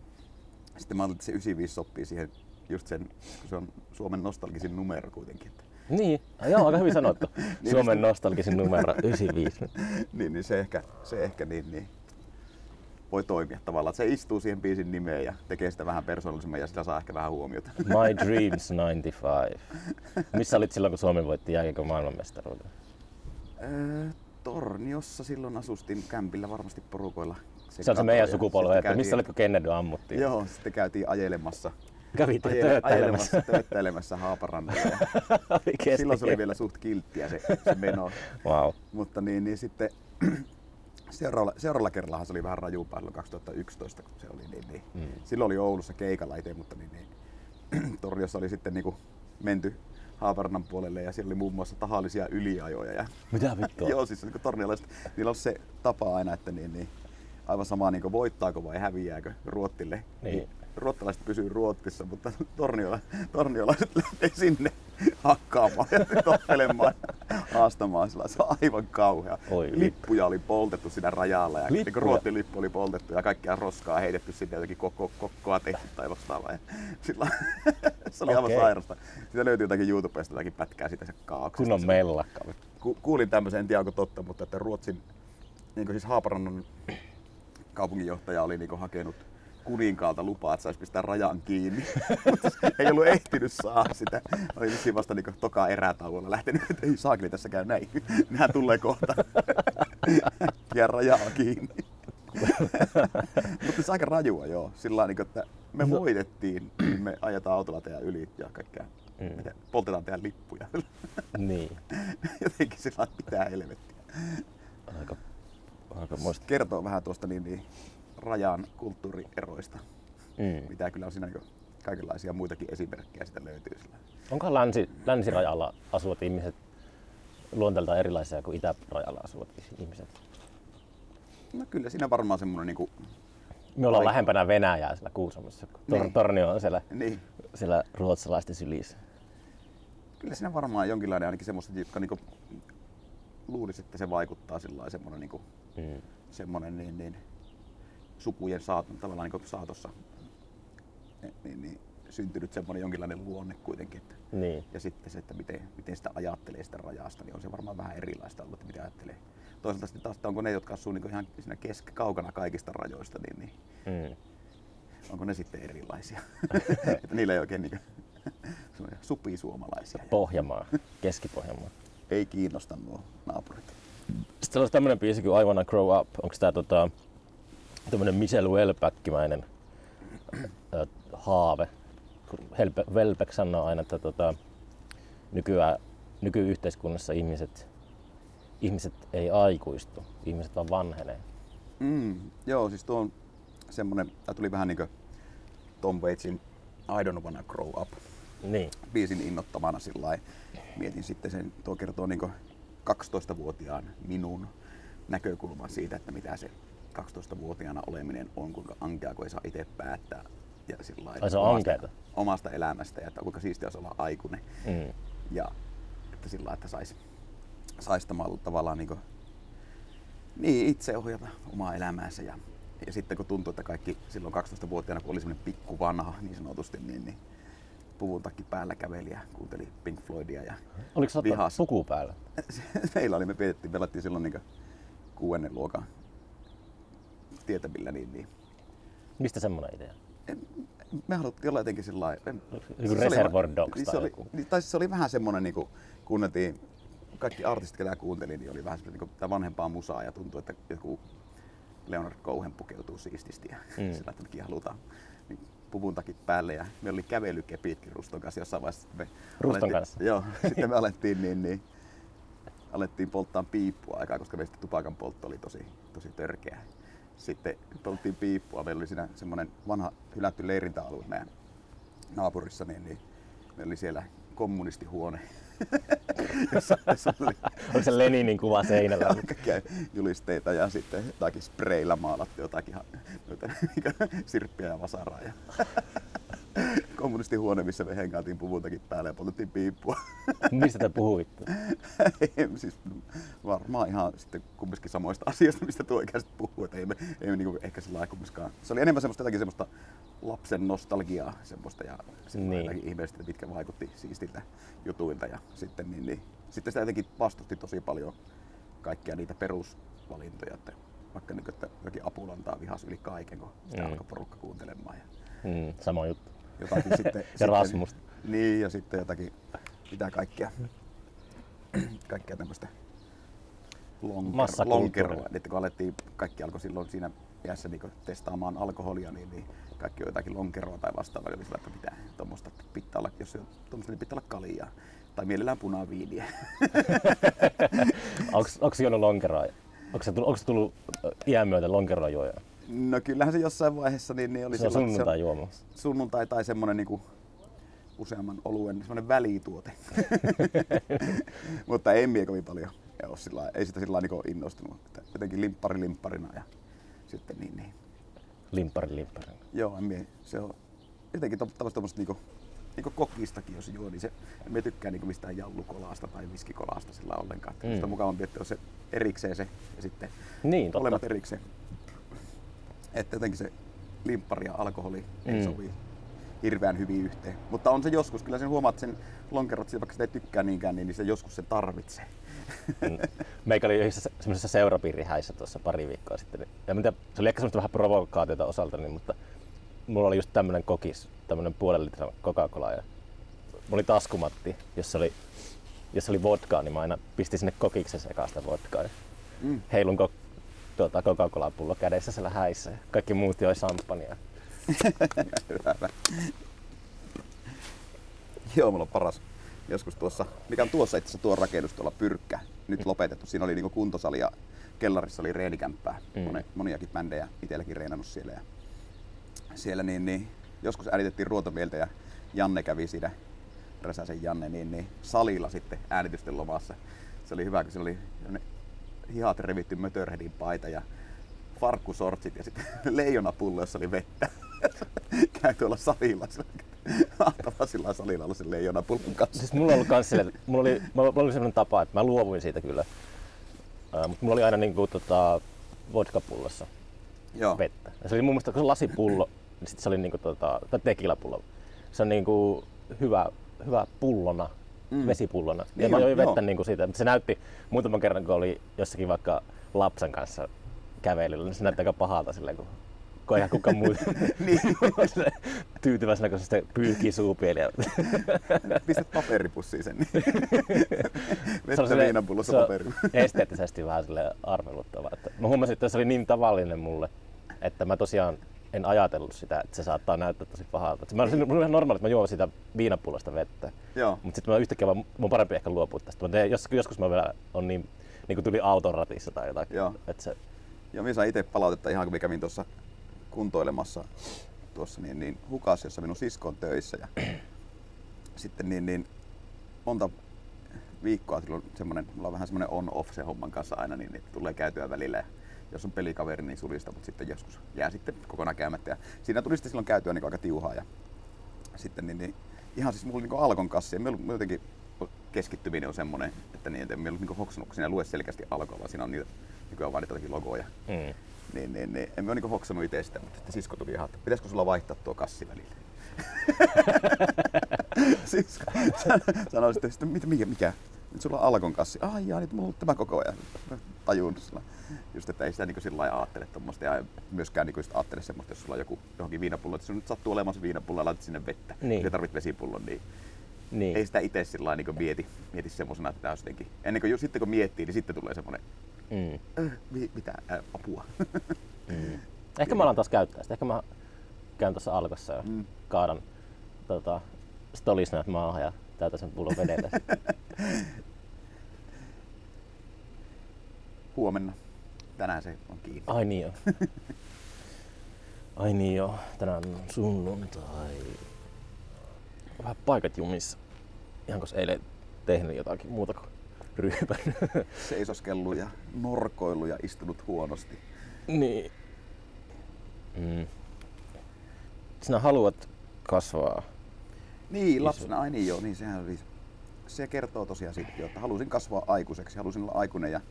Sitten mä ajattelin, että se 95 sopii siihen just sen, kun se on Suomen nostalgisin numero kuitenkin. Niin, ah, joo, aika hyvin sanottu. [LAUGHS] Niin, Suomen just- nostalgisin numero 95. [LAUGHS] niin, niin se ehkä, se ehkä niin, niin voi toimia tavallaan, että se istuu siihen biisin nimeen ja tekee sitä vähän persoonallisemman ja sitä saa ehkä vähän huomiota. My [LAUGHS] Dreams 95. Missä olit silloin, kun Suomi voitti jääkiekon maailmanmestaruuden? Öö, Torniossa silloin asustin kämpillä varmasti porukoilla. Se on se meidän sitten että missä olit, kun Kennedy ammuttiin? Joo, sitten käytiin ajelemassa. Kävitte Ajele- tööttäilemässä. ajelemassa, tööttäilemässä Haaparannalla. [LAUGHS] Silloin se oli vielä suht kilttiä se, se meno. Wow. Mutta niin, niin sitten [CLEARS THROAT] seuraavalla, seuraavalla kerrallahan se oli vähän rajumpaa silloin 2011, kun se oli niin, niin. Mm. Silloin oli Oulussa keikalla itse, mutta niin, niin. [CLEARS THROAT] Torniossa oli sitten niin kuin menty Haaparannan puolelle ja siellä oli muun muassa tahallisia yliajoja. Ja, [LAUGHS] Mitä vittua? joo, siis niin torniolaiset, niillä on se tapa aina, että niin, niin, aivan sama niin voittaako vai häviääkö Ruottille. Niin. Ruottalaiset pysyy Ruotsissa, mutta torniola, torniolaiset lähtee sinne hakkaamaan ja toppelemaan ja haastamaan sillä. Se on aivan kauhea. Oi. Lippuja oli poltettu siinä rajalla ja niin Ruotsin lippu oli poltettu ja kaikkia roskaa heitetty sinne jotenkin koko, kokkoa tehty tai vastaavaa. Ja sillä, [LAUGHS] se oli aivan Okei. sairasta. Siitä löytyy jotakin YouTubesta jotakin pätkää siitä se kaauksesta. Kunnon mellakka. Ku, kuulin tämmöisen, en tiedä onko totta, mutta että Ruotsin, niin siis Haaparannan kaupunginjohtaja oli niin hakenut kuninkaalta lupaa, että saisi pistää rajan kiinni. [LAUGHS] Ei ollut ehtinyt saa sitä. Oli vissiin vasta niin toka erätauolla lähtenyt, että ei saakeli tässä käy näin. [LAUGHS] Nehän tulee kohta. [LAUGHS] Ja rajaa kiinni. Mutta se aika rajua joo. Sillä niin, että me No. voitettiin, niin me ajetaan autolla teidän yli ja kaikkea. Mm. Poltetaan teidän lippuja. Niin. Jotenkin sillä pitää helvettiä. Aika, aika muista. Kertoo vähän tuosta niin, niin rajan kulttuurieroista, Mm. mitä kyllä on siinä niin kaikenlaisia muitakin esimerkkejä sitä löytyy. Onko länsi, länsirajalla asuvat ihmiset luonteeltaan erilaisia kuin itärajalla asuvat ihmiset? No kyllä siinä varmaan semmoinen niin kuin, Me ollaan Aika. lähempänä Venäjää siellä Kuusamossa, kun Tor- Niin. Tornio on siellä, niin, siellä ruotsalaisten sylissä. kyllä siinä varmaan jonkinlainen ainakin semmoista, jotka niin kuin, luulisi, että se vaikuttaa sillä semmoinen, niin kuin, Mm. semmoinen niin, niin, sukujen saat, tavallaan niin saatossa niin, niin, syntynyt semmoinen jonkinlainen luonne kuitenkin. Että, Niin. ja sitten se, että miten, miten sitä ajattelee sitä rajasta, niin on se varmaan vähän erilaista ollut, että mitä ajattelee. Toisaalta sitten taas, että onko ne, jotka asuu niin ihan siinä kesk- kaukana kaikista rajoista, niin, niin Mm. onko ne sitten erilaisia? [LAUGHS] [LAUGHS] että niillä ei oikein niin [LAUGHS] supisuomalaisia. Ja Pohjanmaa, Keski-Pohjanmaa. ei kiinnosta nuo naapurit. Sitten olisi tämmönen biisi kuin I Wanna Grow Up. Onko tää tota, tämmönen Michelle Welpäkkimäinen ö, haave. Helpe- Velpek sanoo aina, että tota, nykyään, nykyyhteiskunnassa ihmiset, ihmiset ei aikuistu, ihmiset vaan vanhenee. Mm, joo, siis tuo on semmonen, tää tuli vähän niinku Tom Waitsin I don't wanna grow up Niin. biisin innottamana sillä. Mietin sitten sen, tuo kertoo niinku 12-vuotiaan minun näkökulman siitä, että mitä se 12-vuotiaana oleminen on, kuinka ankea, kun ei saa itse päättää. Ja sillä lailla Ai se on omasta, ankeata? omasta elämästä ja että kuinka siistiä olisi olla aikuinen. Mm. Ja että sillä lailla, että saisi sais tavallaan niin, niin itse ohjata omaa elämäänsä. Ja, ja sitten kun tuntuu, että kaikki silloin 12-vuotiaana, kun oli semmoinen pikku vanha niin sanotusti, niin, niin puvun takki päällä käveli ja kuunteli Pink Floydia ja Oliko Vihas. puku päällä? [LAUGHS] meillä oli, me pidettiin, pelattiin silloin niin kuudennen luokan tietävillä, niin, niin Mistä semmoinen idea? me haluttiin olla jotenkin sillä lailla. en- oli- Reservoir Dogs niin tai se oli, joku. niin, tai siis se oli vähän semmoinen, niin kuin, kuunneltiin, kaikki artistit, ketä kuunteli, niin oli vähän semmoinen niin kuin, vanhempaa musaa ja tuntui, että joku Leonard Cohen pukeutuu siististi ja [LAUGHS] Mm. sillä, että halutaan niin puvun takit päälle ja meillä oli kävelykepitkin Ruston kanssa jossain vaiheessa. Me Ruston alettiin, kanssa? Joo, [LAUGHS] sitten me alettiin, niin, niin, alettiin polttaa piippua aikaa, koska meistä tupakan poltto oli tosi, tosi törkeä. Sitten polttiin piippua, meillä oli siinä semmoinen vanha hylätty leirintäalue meidän naapurissa, niin, niin meillä oli siellä kommunistihuone, [LAUGHS] jossa, jossa oli Oliko se Leninin kuva seinällä? kaikkia julisteita ja sitten jotakin spreillä maalattu jotakin noita, [LAUGHS] sirppiä ja vasaraa. Ja [LAUGHS] kommunistihuone, missä me hengaatiin puvuntakin päälle ja poltettiin piippua. Mistä te puhuitte? ei, siis varmaan ihan sitten kumminkin samoista asioista, mistä tuo ikäiset puhuu. Että ei me, ei me niinku ehkä sillä kumminkaan. Se oli enemmän semmoista jotakin semmoista lapsen nostalgiaa semmoista ja sitten Niin. niin. ihmeellistä, mitkä vaikutti siistiltä jutuilta. Ja sitten, niin, niin, sitten sitä jotenkin vastusti tosi paljon kaikkia niitä perusvalintoja, että vaikka niin, että jokin apulantaa vihas yli kaiken, kun sitä mm. alkoi porukka kuuntelemaan. Ja Mm, sama juttu. Jotakin [LAUGHS] sitten, sitten, Rasmus. Niin, ja sitten jotakin, mitä kaikkea, [CLEARS THROAT] kaikkea tämmöistä lonker, lonkeroa. Että kun alettiin, kaikki alkoi silloin siinä iässä niin testaamaan alkoholia, niin, niin kaikki on jotakin lonkeroa tai vastaavaa, oli sillä, että pitää tuommoista, pitää olla, jos on tuommoista, niin pitää olla kaljaa. Tai mielellään punaviiniä. Onko, [LAUGHS] onko juonut lonkeroa? Onko se tullut, onko se tullut iän myötä lonkeroa juoja? No kyllähän se jossain vaiheessa niin, niin oli Se sillä- sunnuntai juomassa. sunnuntai tai semmoinen niinku useamman oluen semmoinen välituote. [LAUGHS] Mutta en mie kovin paljon. Ja ole sillä, ei sitä sillä niinku innostunut. Jotenkin limppari limpparina ja sitten niin, niin. Limppari, limppari. Joo, en mie, se on jotenkin tämmöistä niinku, niinku kokistakin, jos juo, niin se, en mie tykkää niinku mistään jallukolaasta tai viskikolaasta sillä ollenkaan. Mm. Sitä on mukavampi, että on se erikseen se ja sitten Niin, totta. erikseen. Että jotenkin se limppari ja alkoholi ei Mm. sovi hirveän hyvin yhteen. Mutta on se joskus, kyllä sen huomaat sen lonkerot, vaikka sitä ei tykkää niinkään, niin se joskus se tarvitsee. Mm. Meikä oli yhdessä semmoisessa seurapiirihäissä tuossa pari viikkoa sitten. Ja mitä, se oli ehkä semmoista vähän provokaatiota osaltani, mutta mulla oli just tämmönen kokis, tämmönen puolen litran Coca-Cola. Ja mulla oli taskumatti, jossa oli, jossa oli vodkaa, niin mä aina pistin sinne kokiksen sekaan sitä vodkaa. Ja Mm. heilun ko, tuota, Coca-Cola-pullo kädessä siellä häissä. Kaikki muut joi. Hyvä. [LAUGHS] Joo, mulla on paras. Joskus tuossa, mikä on tuossa itse asiassa tuo rakennus tuolla Pyrkkä, nyt lopetettu. Siinä oli niinku kuntosali ja kellarissa oli reenikämppää. Mm. Moniakin bändejä itselläkin reenannut siellä. Ja siellä niin, niin, joskus äänitettiin ruotomieltä ja Janne kävi siinä, Räsäsen Janne, niin, niin salilla sitten äänitysten lomassa. Se oli hyvä, kun se oli hihat revitty Mötörheadin paita ja farkkusortsit ja sitten [LAUGHS] leijonapullo, jossa oli vettä. [LAUGHS] Käy tuolla salilla. Mahtavaa sillä salilla olla sen leijonapullon kanssa. Siis mulla ollut kans sille, mulla oli, mulla oli sellainen tapa, että mä luovuin siitä kyllä. Uh, mutta mulla oli aina niinku tota vodkapullossa Joo. vettä. Ja se oli mun mielestä, kun se lasipullo, niin sit se oli niinku tota, tai tekilapullo. Se on niinku hyvä, hyvä pullona, mm. Vesipullona. ja Niin mä on, join vettä joo. niinku siitä, se näytti muutaman kerran, kun oli jossakin vaikka lapsen kanssa kävelyllä, niin se näytti aika pahalta silleen, kun kun eihän kukaan muu [LAUGHS] [LAUGHS] Niin. tyytyväisenä, kun se sitten pyyhkii suupieliä. [LAUGHS] Pistät paperipussiin sen. Se on Vettä viinapullossa se on paperi. esteettisesti vähän sille arveluttava. Että mä huomasin, että se oli niin tavallinen mulle, että mä tosiaan en ajatellut sitä, että se saattaa näyttää tosi pahalta. Et Mä, on ihan normaali, että mä juon siitä viinapullosta vettä. Joo. Mutta sitten mä yhtäkkiä vaan, mun on parempi ehkä luopua tästä. Mä teen, jos, joskus mä vielä on niin, niin kuin tuli auton ratissa tai jotakin. Joo. Että se, Ja minä sain itse palautetta ihan kun mä kävin tuossa kuntoilemassa tuossa niin, niin hukas, jossa minun sisko on töissä. Ja [CLEARS THROAT] sitten niin, niin monta viikkoa sillä on semmoinen, mulla on vähän semmoinen on-off se homman kanssa aina, niin, niin tulee käytyä välillä. Ja jos on pelikaveri, niin sulista, mutta sitten joskus jää sitten kokonaan käymättä. Ja siinä tuli sitten silloin käytyä niin aika tiuhaa. Ja sitten niin, niin ihan siis mulla oli niin Alkon kassi ja mulla jotenkin keskittyminen on semmoinen, että niin, että en ollut niin hoksannut, kun siinä lue selkeästi Alkoa, vaan siinä on niitä nykyään vaan niitä logoja. mm. Niin, niin, niin. En mä ole niin hoksannut itse sitä, mutta sitten sisko tuli ihan, että pitäisikö sulla vaihtaa tuo kassi välillä. [LAUGHS] sisko sanoi sitten, että mitä, mikä, mikä? Nyt sulla on Alkon kassi. Ai jaa, nyt mulla on ollut tämä koko ajan. Tajunnut sillä. Just, että ei sitä niin sillä lailla ajattele tuommoista ja myöskään niin just ajattele semmoista, jos sulla on joku johonkin viinapullo, että sun nyt sattuu olemaan se viinapullo ja laitat sinne vettä. Niin. Ja tarvit vesipullon, niin Niin. ei sitä itse sillä niin mieti, mieti semmoisena, että tämä olisi jotenkin. Ennen kuin sitten kun miettii, niin sitten tulee semmoinen, Mm. äh, mi- mitä, äh, apua. Mm. [LAUGHS] Ehkä mä alan taas käyttää sitä. Ehkä mä käyn tuossa alkossa ja Mm. kaadan tota, stolisnäät maahan ja täytän sen pullon vedellä. Huomenna. Tänään se on kiinni. Ai niin joo. Ai niin joo. Tänään on sunnuntai. Vähän paikat jumissa. Ihan koska eilen tehnyt jotakin muuta kuin ryypän. [LAUGHS] Seisoskellut ja norkoillut ja istunut huonosti. niin. Mm. Sinä haluat kasvaa. Niin, lapsena, ai niin joo, niin sehän oli. Se kertoo tosiaan siitä, jo, että halusin kasvaa aikuiseksi, halusin olla aikuinen ja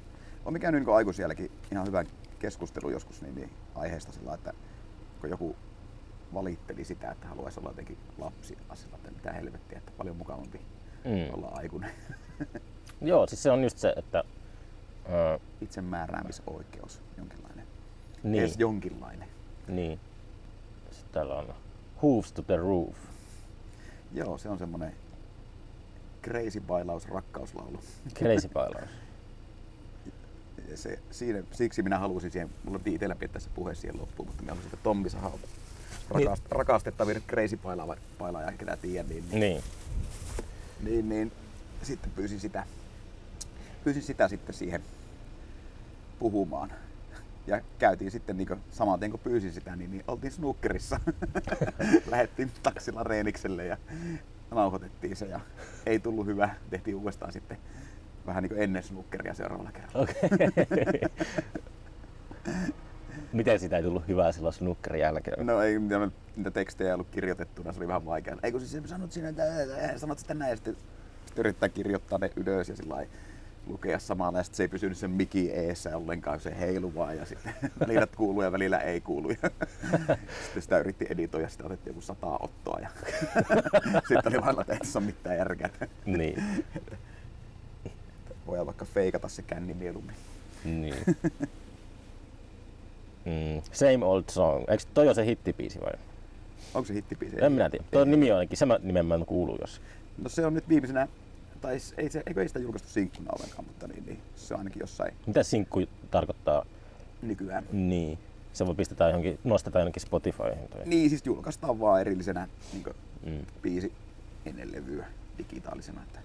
olen käynyt niin aikuisielläkin ihan hyvän keskustelun joskus niin, niin aiheesta sillä, että kun joku valitteli sitä, että haluaisi olla jotenkin lapsi sillä, että mitä helvettiä, että paljon mukavampi Mm. olla aikuinen. [LAUGHS] Joo, siis se on just se, että uh, Itsemääräämisoikeus, jonkinlainen. niin, Edes jonkinlainen. niin. Sitten täällä on Hooves to the Roof. Joo, se on semmonen crazy bailaus rakkauslaulu. Crazy [LAUGHS] bailaus. Se, siinä, siksi minä halusin siihen, mulla oli itsellä pitää se puhe siihen loppuun, mutta minä halusin, että Tommi Sahalta rakast, rakastettavin crazy pailaaja, pailaaja ketä tiedän, niin, niin, Niin. niin, niin, sitten pyysin sitä, pyysin sitä sitten siihen puhumaan. Ja käytiin sitten niin saman tien kun pyysin sitä, niin, niin oltiin snookerissa. [LAUGHS] Lähettiin taksilla Reenikselle ja nauhoitettiin se ja ei tullut hyvä. Tehtiin uudestaan sitten vähän niin kuin ennen snookeria seuraavalla kerralla. Okei. [LAUGHS] Miten sitä ei tullut hyvää silloin snukkerin jälkeen? No ei, niitä, niitä tekstejä ei ollut kirjoitettuna, se oli vähän vaikeaa. Ei kun siis sanot sinä, että sanot sitä näin, ja sitten, sitten yrittää kirjoittaa ne ylös ja sillä lailla lukea samalla, ja sitten se ei pysynyt sen miki eessä ollenkaan, se heilu vaan, ja sitten [LAUGHS] välillä kuuluu ja välillä ei kuulu. Ja [LAUGHS] sitten sitä yritti editoida, sitä otettiin joku sata ottoa, ja [LAUGHS] sitten oli vain, että ei tässä ole mitään järkeä. Niin. Voidaan vaikka feikata se känni mieluummin. niin. Mm. Same old song. Eikö toi ole se hittibiisi vai? Onko se hittibiisi? En minä tiedä. Tuo nimi on ainakin, se mä nimen mä en kuulu jos. No se on nyt viimeisenä, tai ei se, eikö ei sitä julkaistu sinkkuna ollenkaan, mutta niin, niin, se on ainakin jossain Mitä sinkku tarkoittaa? nykyään. Niin. Se voi pistetään johonkin, nostetaan jonnekin Spotifyhin toi. Niin, siis julkaistaan vaan erillisenä niin Mm. biisi ennen levyä digitaalisena. Että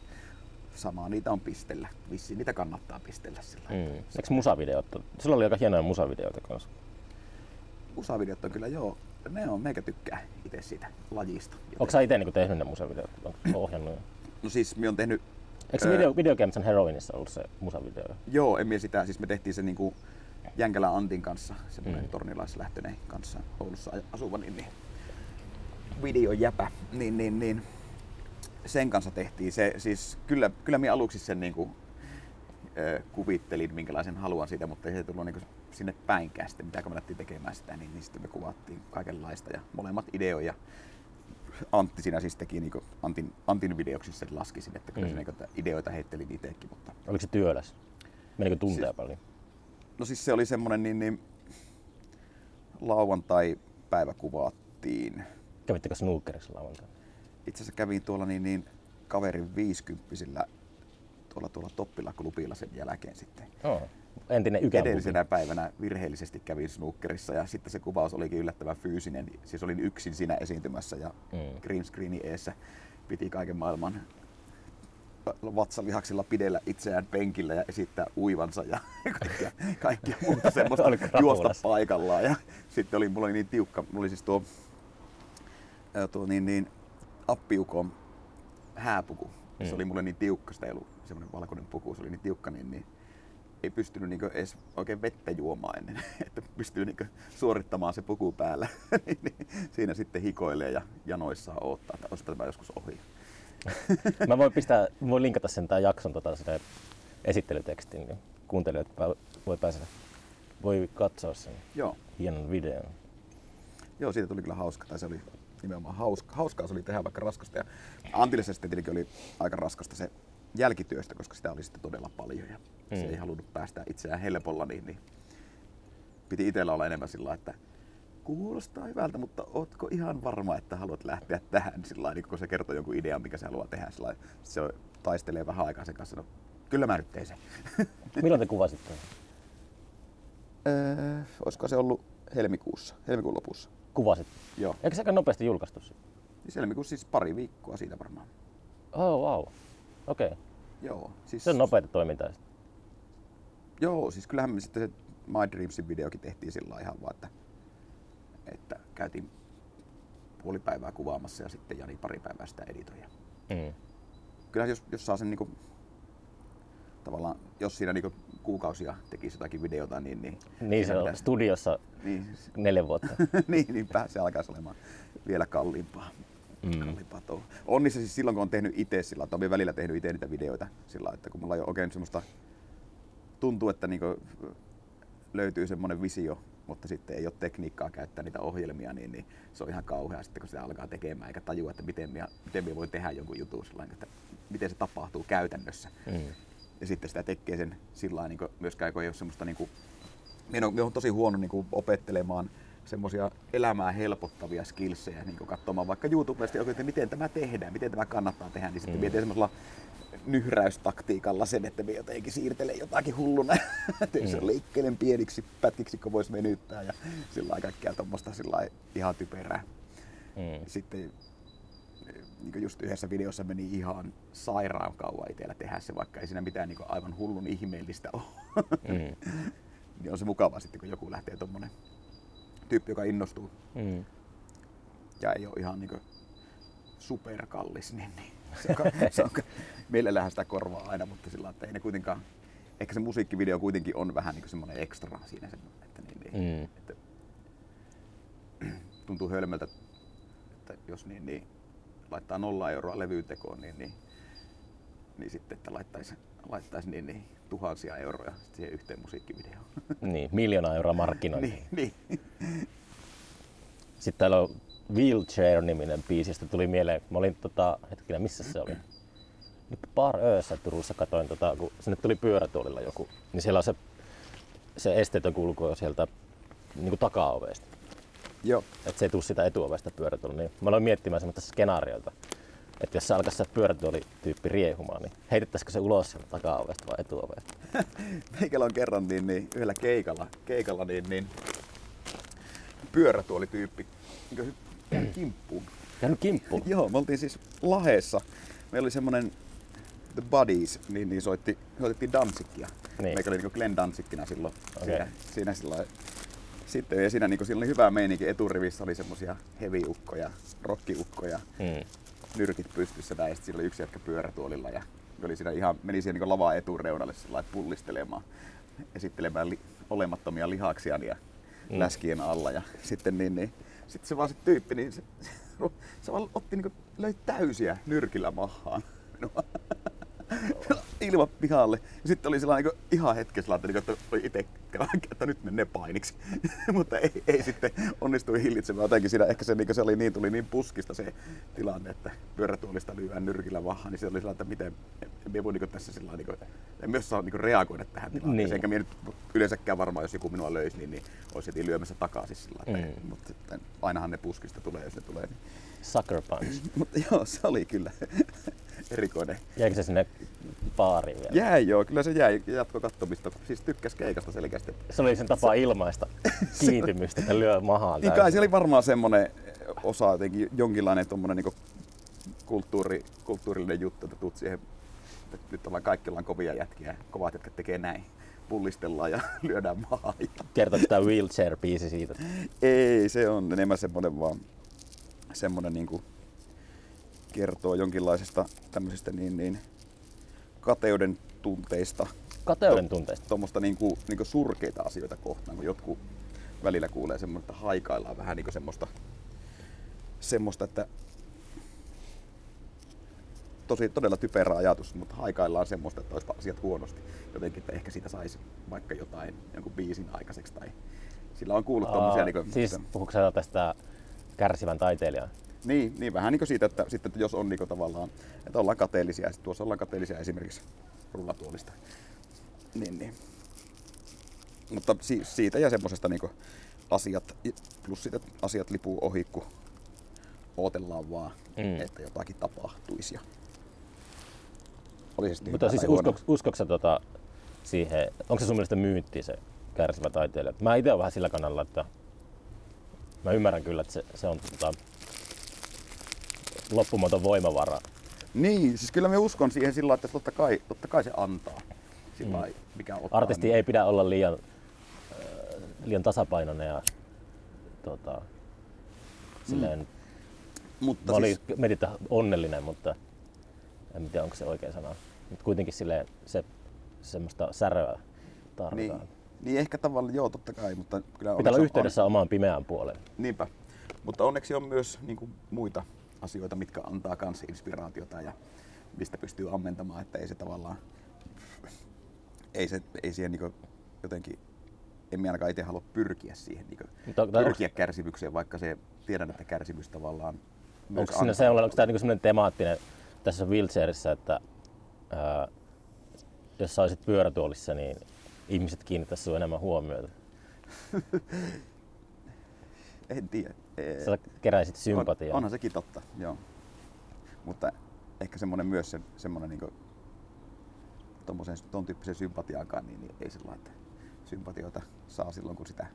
samaa niitä on pistellä. Vissiin niitä kannattaa pistellä sillä Mm. Eikö musavideot? Sulla oli aika hienoja musavideoita kanssa. Musavideot on kyllä joo, ne on, meikä tykkää itse siitä lajista. Onko sä itse niinku tehnyt ne musavideot? Onko ohjannut? No siis me on tehnyt, Eikö se video, Video Games and Heroinissa ollut se musavideo? joo, en mie sitä, siis me tehtiin se niinku Jänkälän Antin kanssa, semmoinen Mm. tornilaislähtöinen kanssa Oulussa asuva, niin, niin videojäpä, niin, niin, niin sen kanssa tehtiin se, siis kyllä, kyllä minä aluksi sen niinku, ö, kuvittelin, minkälaisen haluan siitä, mutta ei se tullut niinku sinne päinkään sitten, mitä kun me tekemään sitä, niin, niin sitten me kuvattiin kaikenlaista ja molemmat ideoja. Antti siinä siis teki niinku Antin, Antin videoksi sen laskisin, että kyllä Mm. se että ideoita heittelin itsekin, mutta Oliko se työläs? Menikö tunteja Siis- paljon? No siis se oli semmonen niin, niin lauantai päivä kuvattiin. Kävittekö snookerissa lauantaina? Itse asiassa kävin tuolla niin, niin kaverin viisikymppisillä tuolla, tuolla Toppila-klubilla sen jälkeen sitten. Oh. Entinen ykän edellisenä päivänä virheellisesti kävin snookerissa ja sitten se kuvaus olikin yllättävän fyysinen. Siis olin yksin siinä esiintymässä ja Mm. green screenin eessä piti kaiken maailman vatsalihaksilla pidellä itseään penkillä ja esittää uivansa ja [LAUGHS] kaikkea, kaikkea muuta semmoista juosta paikallaan. Ja sitten oli, mulla oli niin tiukka, mulla oli siis tuo, tuo niin, niin, appiukon hääpuku. Se Mm. oli mulle niin tiukka, sitä ei ollut semmoinen valkoinen puku, se oli niin tiukka, niin, niin ei pystynyt niinku edes oikein vettä juomaan ennen, [LAUGHS] että pystyy niinku suorittamaan se puku päällä. [LAUGHS] Niin, niin Siinä sitten hikoilee ja janoissaan odottaa, että olisipa tämä joskus ohi. [LAUGHS] Mä voin pistää, voin linkata sen tämän jakson tota, sinne esittelytekstiin, niin kuuntelijat voi päästä, voi katsoa sen Joo. hienon videon. Joo, siitä tuli kyllä hauska, tai se oli nimenomaan hauska, hauskaa se oli tehdä vaikka raskasta. Ja Antillessa sitten tietenkin oli aika raskasta se jälkityöstä, koska sitä oli sitten todella paljon ja mm. se ei halunnut päästä itseään helpolla, niin, niin piti itsellä olla enemmän sillä että kuulostaa hyvältä, mutta ootko ihan varma, että haluat lähteä tähän sillä niin kun se kertoo jonkun idean, mikä se haluaa tehdä. Sillä se taistelee vähän aikaa sen kanssa, no kyllä mä nyt teen sen. [LAUGHS] Milloin te kuvasitte? öö, olisiko se ollut helmikuussa, helmikuun lopussa? Kuvasit. Joo. Eikö se aika nopeasti julkaistu? se? Siis helmikuussa siis pari viikkoa siitä varmaan. Oh, wow. Okei. Okay. Joo, siis Se on nopeita toimintaa. Joo, siis kyllähän me sitten se My Dreamsin videokin tehtiin sillä ihan vaan, että, että käytiin puoli päivää kuvaamassa ja sitten Jani pari päivää sitä editoi. Ja Mm. Kyllähän jos, jos saa sen niinku, tavallaan, jos siinä niinku kuukausia tekisi jotakin videota, niin... Niin, Niin se on pitäisi- studiossa Niin, neljä vuotta. [LAUGHS] niin, niin se alkaisi olemaan vielä kalliimpaa. Mm. kalliimpaa. On niissä siis silloin, kun on tehnyt itse sillä, että on välillä tehnyt itse niitä videoita sillä, että kun mulla ei ole oikein semmoista, tuntuu, että niinku löytyy semmoinen visio, mutta sitten ei ole tekniikkaa käyttää niitä ohjelmia, niin, niin se on ihan kauhea sitten, kun sitä alkaa tekemään, eikä tajua, että miten minä, miten minä voin tehdä jonkun jutun, sillä että miten se tapahtuu käytännössä. Mm. Ja sitten sitä tekee sen sillä lailla, niin myöskään kun ei ole semmoista, niin kuin, minä on, minä on tosi huono niin kuin, opettelemaan semmoisia elämää helpottavia skillsejä, niin katsomaan vaikka YouTubesta, että miten tämä tehdään, miten tämä kannattaa tehdä, niin sitten Mm. mm. mietin semmoisella nyhräystaktiikalla sen, että minä jotenkin siirtelen jotakin hulluna, [LAUGHS] Mm. leikkelen pieniksi pätkiksi, kun voisi venyttää ja sillä kaikkea tuommoista sillä ihan typerää. Mm. Sitten niin just yhdessä videossa meni ihan sairaan kauan itsellä tehdä se, vaikka ei siinä mitään niin aivan hullun ihmeellistä ole. Mm. [LAUGHS] niin on se mukavaa sitten, kun joku lähtee tommonen tyyppi, joka innostuu Mm. ja ei ole ihan niin superkallis, niin, niin se on, se on, mielellähän sitä korvaa aina, mutta sillä että ei ne kuitenkaan, ehkä se musiikkivideo kuitenkin on vähän niin semmoinen ekstra siinä, että, niin, niin, Mm. että tuntuu hölmöltä, että jos niin, niin laittaa nolla euroa levyyn tekoon, niin, niin, niin sitten, että laittaisi, laittaisi niin, niin, tuhansia euroja siihen yhteen musiikkivideoon. Niin, miljoona euroa markkinointi. [LAUGHS] niin, niin. Sitten täällä on Wheelchair-niminen biisi, josta tuli mieleen, mä olin tota, hetkinen, missä se oli? Bar Öössä Turussa katoin, tota, kun sinne tuli pyörätuolilla joku, niin siellä on se, se esteetön kulku sieltä niin kuin takaovesta. Joo. Että se ei tule sitä etuovesta pyörätuolilla. Niin mä aloin miettimään semmoista skenaariota, että jos se alkaisi se pyörätuolityyppi riehumaan, niin heitettäisikö se ulos sieltä takaovesta vai etuovesta? [LAUGHS] Meikällä on kerran niin, niin yhdellä keikalla, keikalla niin, niin pyörätuolityyppi niin hyppää kimppuun. Käynyt kimppuun. [LAUGHS] Joo, me oltiin siis Laheessa. Meillä oli semmonen The Buddies, niin, niin soitti, soitettiin Danzikkia. Niin. Meikä oli niin Glenn Danzikkina silloin. Okei. Siinä, siinä sillä sitten ja siinä, niin siinä oli hyvä meininki. Eturivissä oli semmosia heavy-ukkoja, rockiukkoja, Mm. nyrkit pystyssä näin. Sitten oli yksi jätkä pyörätuolilla ja oli siinä ihan, meni siihen niin lavaa etureunalle sillä pullistelemaan, esittelemään li, olemattomia lihaksiaan ja mm. läskien alla. Ja sitten, niin, niin, sitten se vaan se tyyppi, niin se, [LAUGHS] se vaan otti niin löi täysiä nyrkillä mahaan. minua. [LAUGHS] [LAUGHS] ilman pihalle. Ja sitten oli sellainen niin ihan hetkessä, että, niin että oli itse että nyt menee painiksi. [LAUGHS] Mutta ei, ei, sitten onnistui hillitsemään jotenkin siinä. Ehkä se, niin se oli niin, tuli niin puskista se tilanne, että pyörätuolista lyödään nyrkillä vahaan, niin se oli sellainen, että miten, en voi niin tässä sillä niin en myös saa niin reagoida tähän tilanteeseen. Niin. Enkä minä nyt yleensäkään varmaan, jos joku minua löisi, niin, niin olisi heti lyömässä takaisin sillä Mm. Mutta sitten ainahan ne puskista tulee, jos ne tulee. Niin. Sucker punch. [LAUGHS] Mutta joo, se oli kyllä erikoinen. Jäikö se sinne baariin vielä? Jäi joo, kyllä se jäi jatko kattomista. Siis tykkäs keikasta selkeästi. Se oli sen tapa ilmaista [LAUGHS] kiintymystä, että lyö mahaan Niin kai se oli varmaan semmonen osa jotenkin jonkinlainen tommonen niinku kulttuuri, kulttuurillinen juttu, että tuut siihen, että nyt ollaan kaikki ollaan kovia jätkiä kovat jätkät tekee näin. Pullistellaan ja [LAUGHS] lyödään maahan. Kertoiko tämä wheelchair-biisi siitä? Ei, se on enemmän semmonen vaan semmonen niinku kertoo jonkinlaisesta tämmöisestä niin, niin kateuden tunteista. Kateuden tunteista? Tuommoista niinku, niinku surkeita asioita kohtaan, kun jotkut välillä kuulee semmoista, että haikaillaan vähän niinku semmoista, semmoista, että tosi todella typerä ajatus, mutta haikaillaan semmoista, että olisi asiat huonosti. Jotenkin, että ehkä siitä saisi vaikka jotain, jonkun biisin aikaiseksi tai sillä on kuullut tommosia niinku, Siis puhuuko sä tästä kärsivän taiteilijan? Niin, niin vähän niin kuin siitä, että, sitten, että jos on niin kuin tavallaan, että ollaan kateellisia, ja tuossa ollaan kateellisia esimerkiksi rullatuolista. Niin, niin. Mutta si- siitä ja semmoisesta niin asiat, plus siitä, että asiat lipuu ohi, kun ootellaan vaan, Mm. että jotakin tapahtuisi. Ja oli se sitten Mutta siis uskoks, uskoks sä tota, siihen, onko se sun mielestä myytti se kärsivä taiteilija? Mä itse olen vähän sillä kannalla, että mä ymmärrän kyllä, että se, se on tota, loppumaton voimavara. Niin, siis kyllä mä uskon siihen sillä että totta kai, totta kai se antaa. Sillä mm. mikä ottaa. Artisti ei pidä olla liian, äh, liian tasapainoinen ja tota, silleen, Mutta mä olin siis, mietin, onnellinen, mutta en tiedä onko se oikea sana. Mutta kuitenkin silleen, se semmoista säröä tarvitaan. niin, niin ehkä tavallaan, joo totta kai, mutta kyllä Pitää olla on- yhteydessä omaan pimeään puoleen. Niinpä. Mutta onneksi on myös niin kuin, muita asioita, mitkä antaa kans inspiraatiota ja mistä pystyy ammentamaan, että ei se tavallaan, ei, se, ei siihen niin jotenkin, en minä ainakaan itse halua pyrkiä siihen, niin onko- pyrkiä kärsimykseen, vaikka se tiedän, että kärsimys tavallaan Onko siinä se, onko tämä niinku semmoinen temaattinen tässä wheelchairissa, että ää, jos sä olisit pyörätuolissa, niin ihmiset kiinnittäisivät sinua enemmän huomiota. [LAUGHS] En tiedä. Sä keräisit on, sympatiaa. onhan sekin totta, joo. Mutta ehkä semmoinen myös se, semmoinen niin tommosen, ton tyyppisen sympatiaankaan, niin, niin ei sillä että sympatioita saa silloin, kun sitä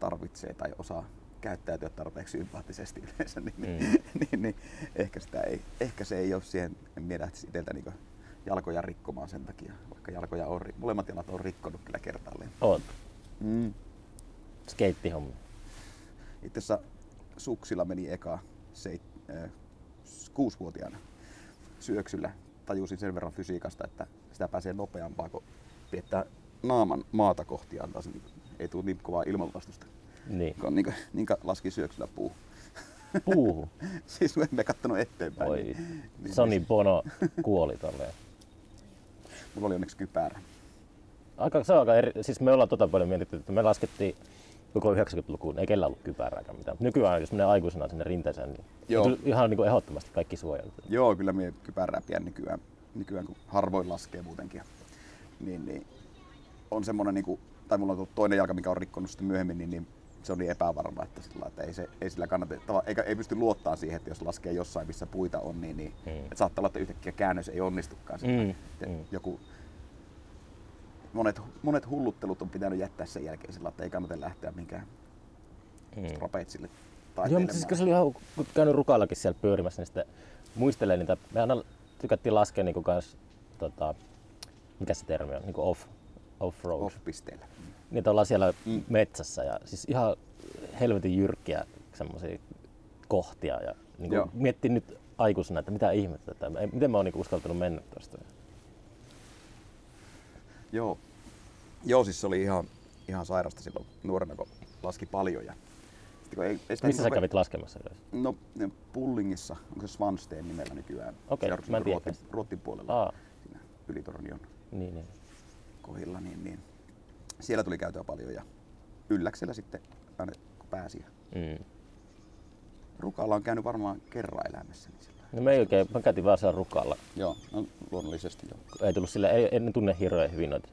tarvitsee tai osaa käyttäytyä tarpeeksi sympaattisesti yleensä, niin, Mm. mm. [LAUGHS] niin, niin ehkä, sitä ei, ehkä se ei ole siihen, en minä lähtisi itseltä niin jalkoja rikkomaan sen takia, vaikka jalkoja on, molemmat jalat on rikkonut kyllä kertaalleen. Oot. Mm. Skeittihomma. Itse asiassa suksilla meni eka seit, äh, kuusivuotiaana syöksyllä. Tajusin sen verran fysiikasta, että sitä pääsee nopeampaa, kun piettää naaman maata kohti antaa sen, niin ei tule niin kovaa ilmanvastusta. Niin. Kun niin, niin laski syöksyllä puu. Puuhu. [LAUGHS] siis me emme kattonut eteenpäin. Oi. niin- niin- Sony Bono kuoli tolleen. Mulla oli onneksi kypärä. Aika, se on aika eri, siis me ollaan tota paljon mietitty, että me laskettiin koko 90-lukuun, ei kellään ollut kypärääkään mitään. Nykyään, jos menee aikuisena sinne rinteeseen, niin Joo. Joo. ihan niin kuin ehdottomasti kaikki suojat. Joo, kyllä me kypärää pian nykyään, nykyään, kun harvoin laskee muutenkin. Niin, niin on semmoinen, niin kuin, tai mulla on tullut toinen jalka, mikä on rikkonut sitten myöhemmin, niin, niin se on niin epävarma, että, sillä, että ei, se, ei sillä kannata, eikä, ei pysty luottaa siihen, että jos laskee jossain, missä puita on, niin, niin Mm. että saattaa olla, että yhtäkkiä käännös ei onnistukaan. Mm. mm. Mm. Joku, monet, monet hulluttelut on pitänyt jättää sen jälkeen sillä, että ei kannata lähteä minkään Mm. trapetsille Joo, mutta siis kun se oli ihan, kun käynyt rukallakin siellä pyörimässä, niin sitten muistelee niitä, me aina tykättiin laskea niin kans, tota, mikä se termi on, niin off, off-road. Off. off-pisteellä. Niitä ollaan siellä Mm. mm. metsässä ja siis ihan helvetin jyrkkiä semmoisia kohtia ja niin miettii nyt aikuisena, että mitä ihmettä, että miten mä oon niin uskaltanut mennä tuosta. Joo. Joo, siis se oli ihan, ihan sairasta silloin nuorena, kun laski paljon. Ja sitten kun ei, ei Missä sä niinku- kävit laskemassa yleensä? No ne Pullingissa, onko se Svansteen nimellä nykyään? Okei, Siellä mä en tiedä. Ruotin, Ruotin puolella, Aa, siinä Ylitornion niin, niin. kohdilla, niin, niin siellä tuli käytyä paljon ja ylläksellä sitten aina kun pääsi. Mm. Rukalla on käynyt varmaan kerran elämässä. Niin. No me ei oikein, mä käytiin vaan siellä rukalla. Joo, no, luonnollisesti joo. Ei tullut ei, ei ne tunne hirveän hyvin noita.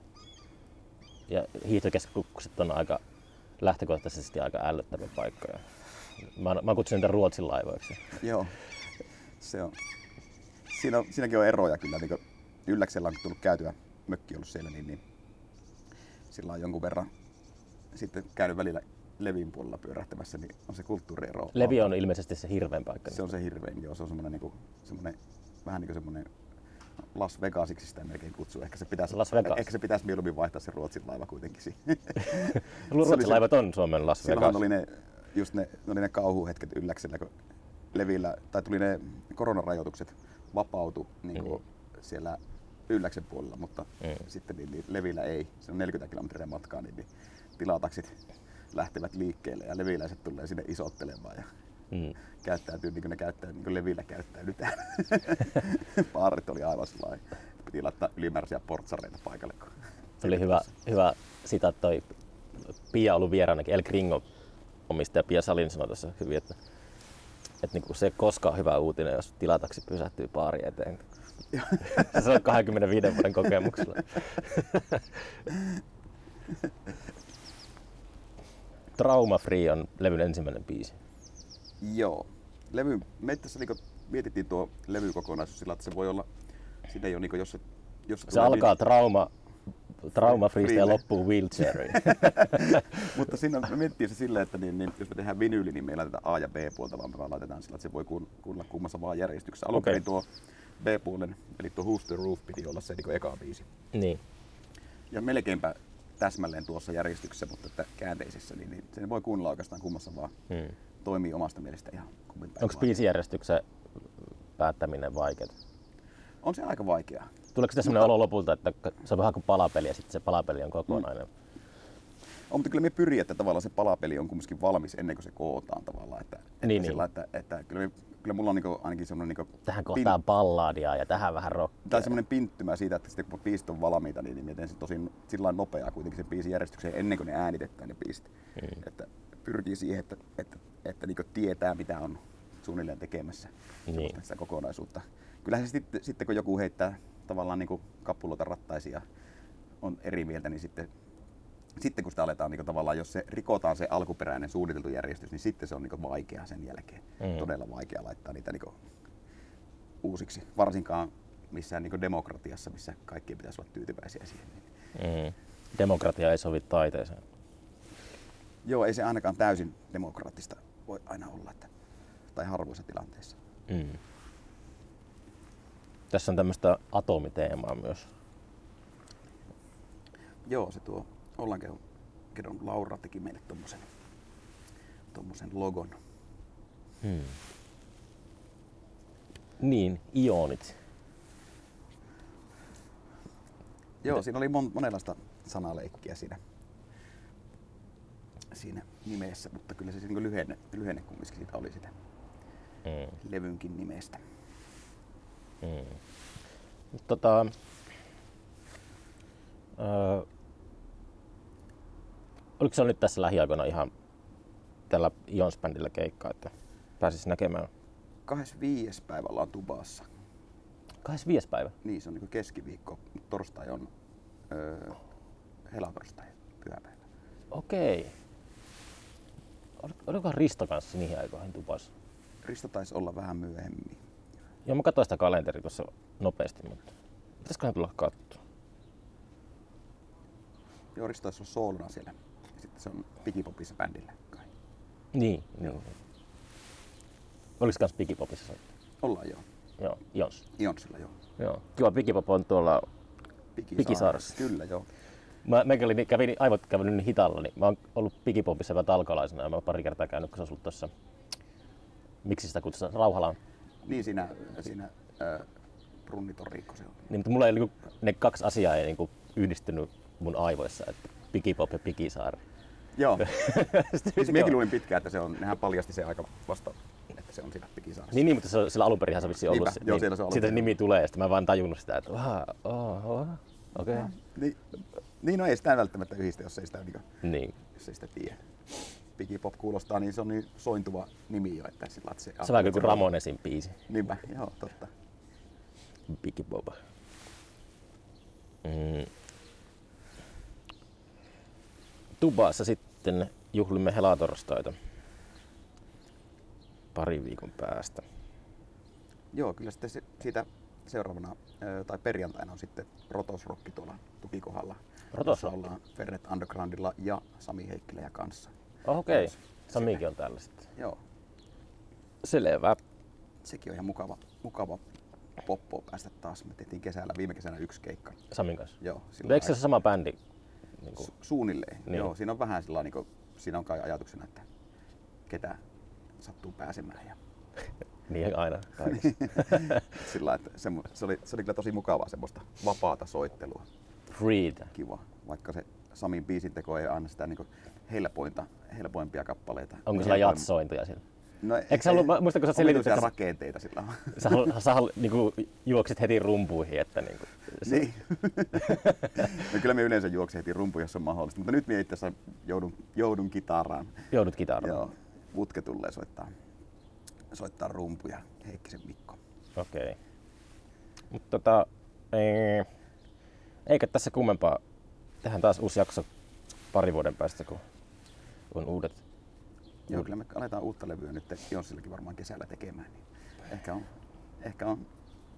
Ja hiihtokeskukset on aika lähtökohtaisesti aika ällöttäviä paikkoja. Mä, mä kutsun niitä Ruotsin laivoiksi. Joo, se on, siinä on, siinäkin on eroja kyllä. Niin Ylläksellä on tullut käytyä mökki ollut siellä, niin, niin sillä on jonkun verran sitten käynyt välillä Levin puolella pyörähtämässä, niin on se kulttuuriero. Levi on ilmeisesti se hirveän paikka. Se on se hirvein, joo. Se on semmoinen, niin kuin, semmoinen vähän niin kuin semmoinen Las Vegasiksi sitä melkein kutsuu. Ehkä se pitäisi, Las Vegas. ehkä se pitäisi mieluummin vaihtaa se Ruotsin laiva kuitenkin. siihen. [LAUGHS] Ruotsin laivat on Suomen Las Vegas. oli ne, just ne, ne, oli ne kauhuhetket ylläksellä, kun Levillä, tai tuli ne koronarajoitukset vapautu niin kuin siellä Ylläksen puolella, mutta Mm. sitten niin, niin Levillä ei. Se on 40 kilometriä matkaa, niin, niin tilataksit lähtevät liikkeelle ja leviläiset tulee sinne isottelemaan ja Mm. käyttäytyy niin kuin ne käyttää, niin kuin Levillä käyttäydytään. [LAUGHS] Baarit oli aivan sellainen. Piti laittaa ylimääräisiä portsareita paikalle. Kun Se oli hyvä, hyvä sitä toi Pia ollut vieraanakin, El Gringo omistaja Pia Salin sanoi tuossa hyvin, että, että niin se ei koskaan hyvä uutinen, jos tilataksi pysähtyy baari eteen. [LAUGHS] se on 25 vuoden kokemuksella. [LAUGHS] Trauma Free on levyn ensimmäinen biisi. Joo. Levy, me tässä niinku mietittiin tuo levykokonaisuus sillä, että se voi olla, siinä ei ole niinku, jos se, jos Se tulee alkaa trauma, trauma freestä ja loppuu wheelchairiin. [LAUGHS] Mutta siinä me mietittiin se silleen, että niin, niin, jos me tehdään vinyyli, niin me ei laiteta A- ja B-puolta, vaan me vaan laitetaan sillä, että se voi kuun- kuunnella kummassa vaan järjestyksessä. Alun perin tuo B-puolen, eli tuo Who's the Roof piti olla se niin eka biisi. niin. Ja melkeinpä täsmälleen tuossa järjestyksessä, mutta että käänteisessä, niin, niin sen voi kuunnella oikeastaan kummassa vaan. Hmm. Toimii omasta mielestä ihan kummin päin Onko biisijärjestyksen päättäminen vaikeaa? On se aika vaikeaa. Tuleeko sitä sellainen olo lopulta, että se on vähän kuin palapeli ja sitten se palapeli on kokonainen? On, mutta kyllä me pyri, että tavallaan se palapeli on kumminkin valmis ennen kuin se kootaan tavallaan. Että, että, Niin, sillä, niin. että, että kyllä, me, kyllä mulla on niinku, ainakin semmoinen niinku Tähän kohtaan balladia ja tähän vähän rockia. tai semmoinen pinttymä siitä, että sitten kun biisit on valmiita, niin, niin miten se tosi sillä nopeaa kuitenkin sen biisin järjestykseen ennen kuin ne äänitetään ne biisit. Mm. Että pyrkii siihen, että, että, että niin tietää mitä on suunnilleen tekemässä Niin. sitä kokonaisuutta. Kyllähän se sitten, sitten kun joku heittää tavallaan niin kappuloita rattaisia on eri mieltä, niin sitten, sitten kun sitä aletaan niin tavallaan, jos se rikotaan se alkuperäinen suunniteltu järjestys, niin sitten se on niin vaikeaa sen jälkeen. Mm. Todella vaikea laittaa niitä niin uusiksi. Varsinkaan missään niin demokratiassa, missä kaikkien pitäisi olla tyytyväisiä siihen. Niin. Mm. Demokratia ei sovi taiteeseen. Joo, ei se ainakaan täysin demokraattista voi aina olla, että, tai harvoissa tilanteissa. Mm. Tässä on tämmöistä atomiteemaa myös. Joo, se tuo Ollankedon Kedon Laura teki meille tommosen, tommosen logon. Hmm. Niin, ionit. Joo, siinä oli mon, monenlaista sanaleikkiä siinä, siinä nimessä, mutta kyllä se niin lyhenne, lyhenne kumminkin siitä oli sitä Mm. levynkin nimestä. Mm. Tota, öö, oliko se nyt tässä lähiaikoina ihan tällä Ions-bändillä keikka, että pääsis näkemään 25. päivä ollaan Tubassa. 25. päivä? Niin, se on niin keskiviikko, mutta torstai on öö, helatorstai, pyhäpäivä. Okei. Ol- Olikohan Risto kanssa niihin aikoihin Tupassa? Risto taisi olla vähän myöhemmin. Joo, mä katsoin sitä kalenteria tuossa nopeasti, mutta pitäisiköhän tulla katsoa? Joo, Risto taisi olla soolona siellä. Sitten se on Pikipopissa bändillä kai. Niin, niin. Oliko kans Pikipopissa soittaa? Ollaan joo. Joo, Jons. Ionsilla joo. Joo. Kiva Pikipop on tuolla Pikisaaressa. Pikisaaressa. Kyllä joo. Mä, mä kävin, kävin, aivot kävellyt niin hitaalla, niin mä oon ollut Pikipopissa vähän talkalaisena ja mä oon pari kertaa käynyt, kun on ollut tuossa, miksi sitä kutsutaan, Rauhalan. Niin siinä, siinä äh, Brunnitorikko se on. Niin, mutta mulla ei, niinku, ne kaksi asiaa ei niinku, yhdistynyt mun aivoissa, että Pikipop ja Pikisaari. Joo. [LAUGHS] Siis mekin luulin pitkään, että se on, nehän paljasti se aika vasta, että se on siinä Pikisaaressa. Niin, niin, mutta se, sillä alun perin se on vissiin ollut. Niinpä, se, joo, niin, se siitä se nimi tulee ja sitten mä vaan tajunnut sitä, että oh, oh, oh, okei. Okay. Niin, niin no ei sitä välttämättä yhdistä, jos ei sitä, niin, Niin. jos ei sitä tiedä. Pikipop kuulostaa, niin se on niin sointuva nimi jo, että sillä se... Se on vähän kuin Ramonesin biisi. Niinpä, joo, totta. Pikipop. Mm. Tubassa sitten juhlimme helatorstaita pari viikon päästä. Joo, kyllä sitten se, siitä seuraavana tai perjantaina on sitten Rotosrokki tuolla tukikohdalla. Rotos jossa ollaan Ferret Undergroundilla ja Sami Heikkilä ja kanssa. Oh, Okei, okay. Samikin on täällä sitten. Joo, Selvä. sekin on ihan mukava, mukava poppo päästä taas. Me tehtiin kesällä, viime kesänä yksi keikka. Samin kanssa. Joo, eikö se sama bändi? Niin kuin, Su- suunnilleen. Niin. Niin. Joo, siinä on vähän sillä niin siinä on kai ajatuksena, että ketä sattuu pääsemään. Ja [LAUGHS] niin aina kaikissa. [LAUGHS] sillä että semmo, se, oli, se oli kyllä tosi mukavaa semmoista vapaata soittelua. Freed. Kiva. Vaikka se Samin biisin teko ei aina sitä niin helpointa, helpoimpia kappaleita. Onko sillä Helpoim- jatsointia siellä? No, Eikö sä ollut, muistatko sä selitit, että rakenteita sillä. Sä, hal- sä hal- niinku, juoksit heti rumpuihin, että niinku, se, niin. no kyllä me yleensä juoksen heti rumpu, jos on mahdollista. Mutta nyt me itse asiassa joudun, joudun kitaraan. joudut kitaraan. Joo, Vutke tulee soittaa, soittaa rumpuja. Heikkisen Mikko. Okei. Okay. Mutta tota, ei, eikä tässä kummempaa. Tehdään taas uusi jakso pari vuoden päästä, kun on uudet. Joo, kyllä me aletaan uutta levyä nyt Jonssillakin varmaan kesällä tekemään. Niin ehkä, on, ehkä on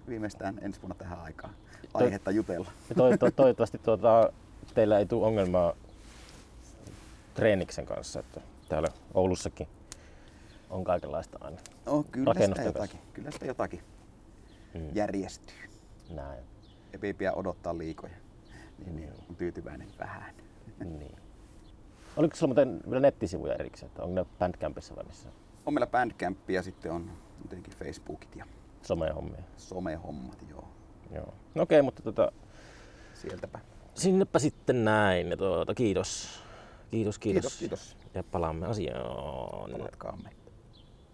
viimeistään ensi vuonna tähän aikaan aihetta jutella. Ja to, to, toivottavasti tuota, teillä ei tule ongelmaa treeniksen kanssa, että täällä Oulussakin on kaikenlaista aina. No, kyllä sitä jotakin, kyllä sitä jotakin Mm. järjestyy. Näin. Ei pidä odottaa liikoja. Niin, niin on tyytyväinen vähän. Niin. Oliko sulla muuten vielä nettisivuja erikseen, että onko ne Bandcampissa vai missä? On meillä Bandcamp ja sitten on jotenkin Facebookit ja Somehommia. somehommat, joo. Joo. No okei, mutta tota, Sieltäpä. sinnepä sitten näin. Ja tuota, kiitos. Kiitos, kiitos. Kiitos, kiitos. Ja palaamme asiaan. Palatkaamme.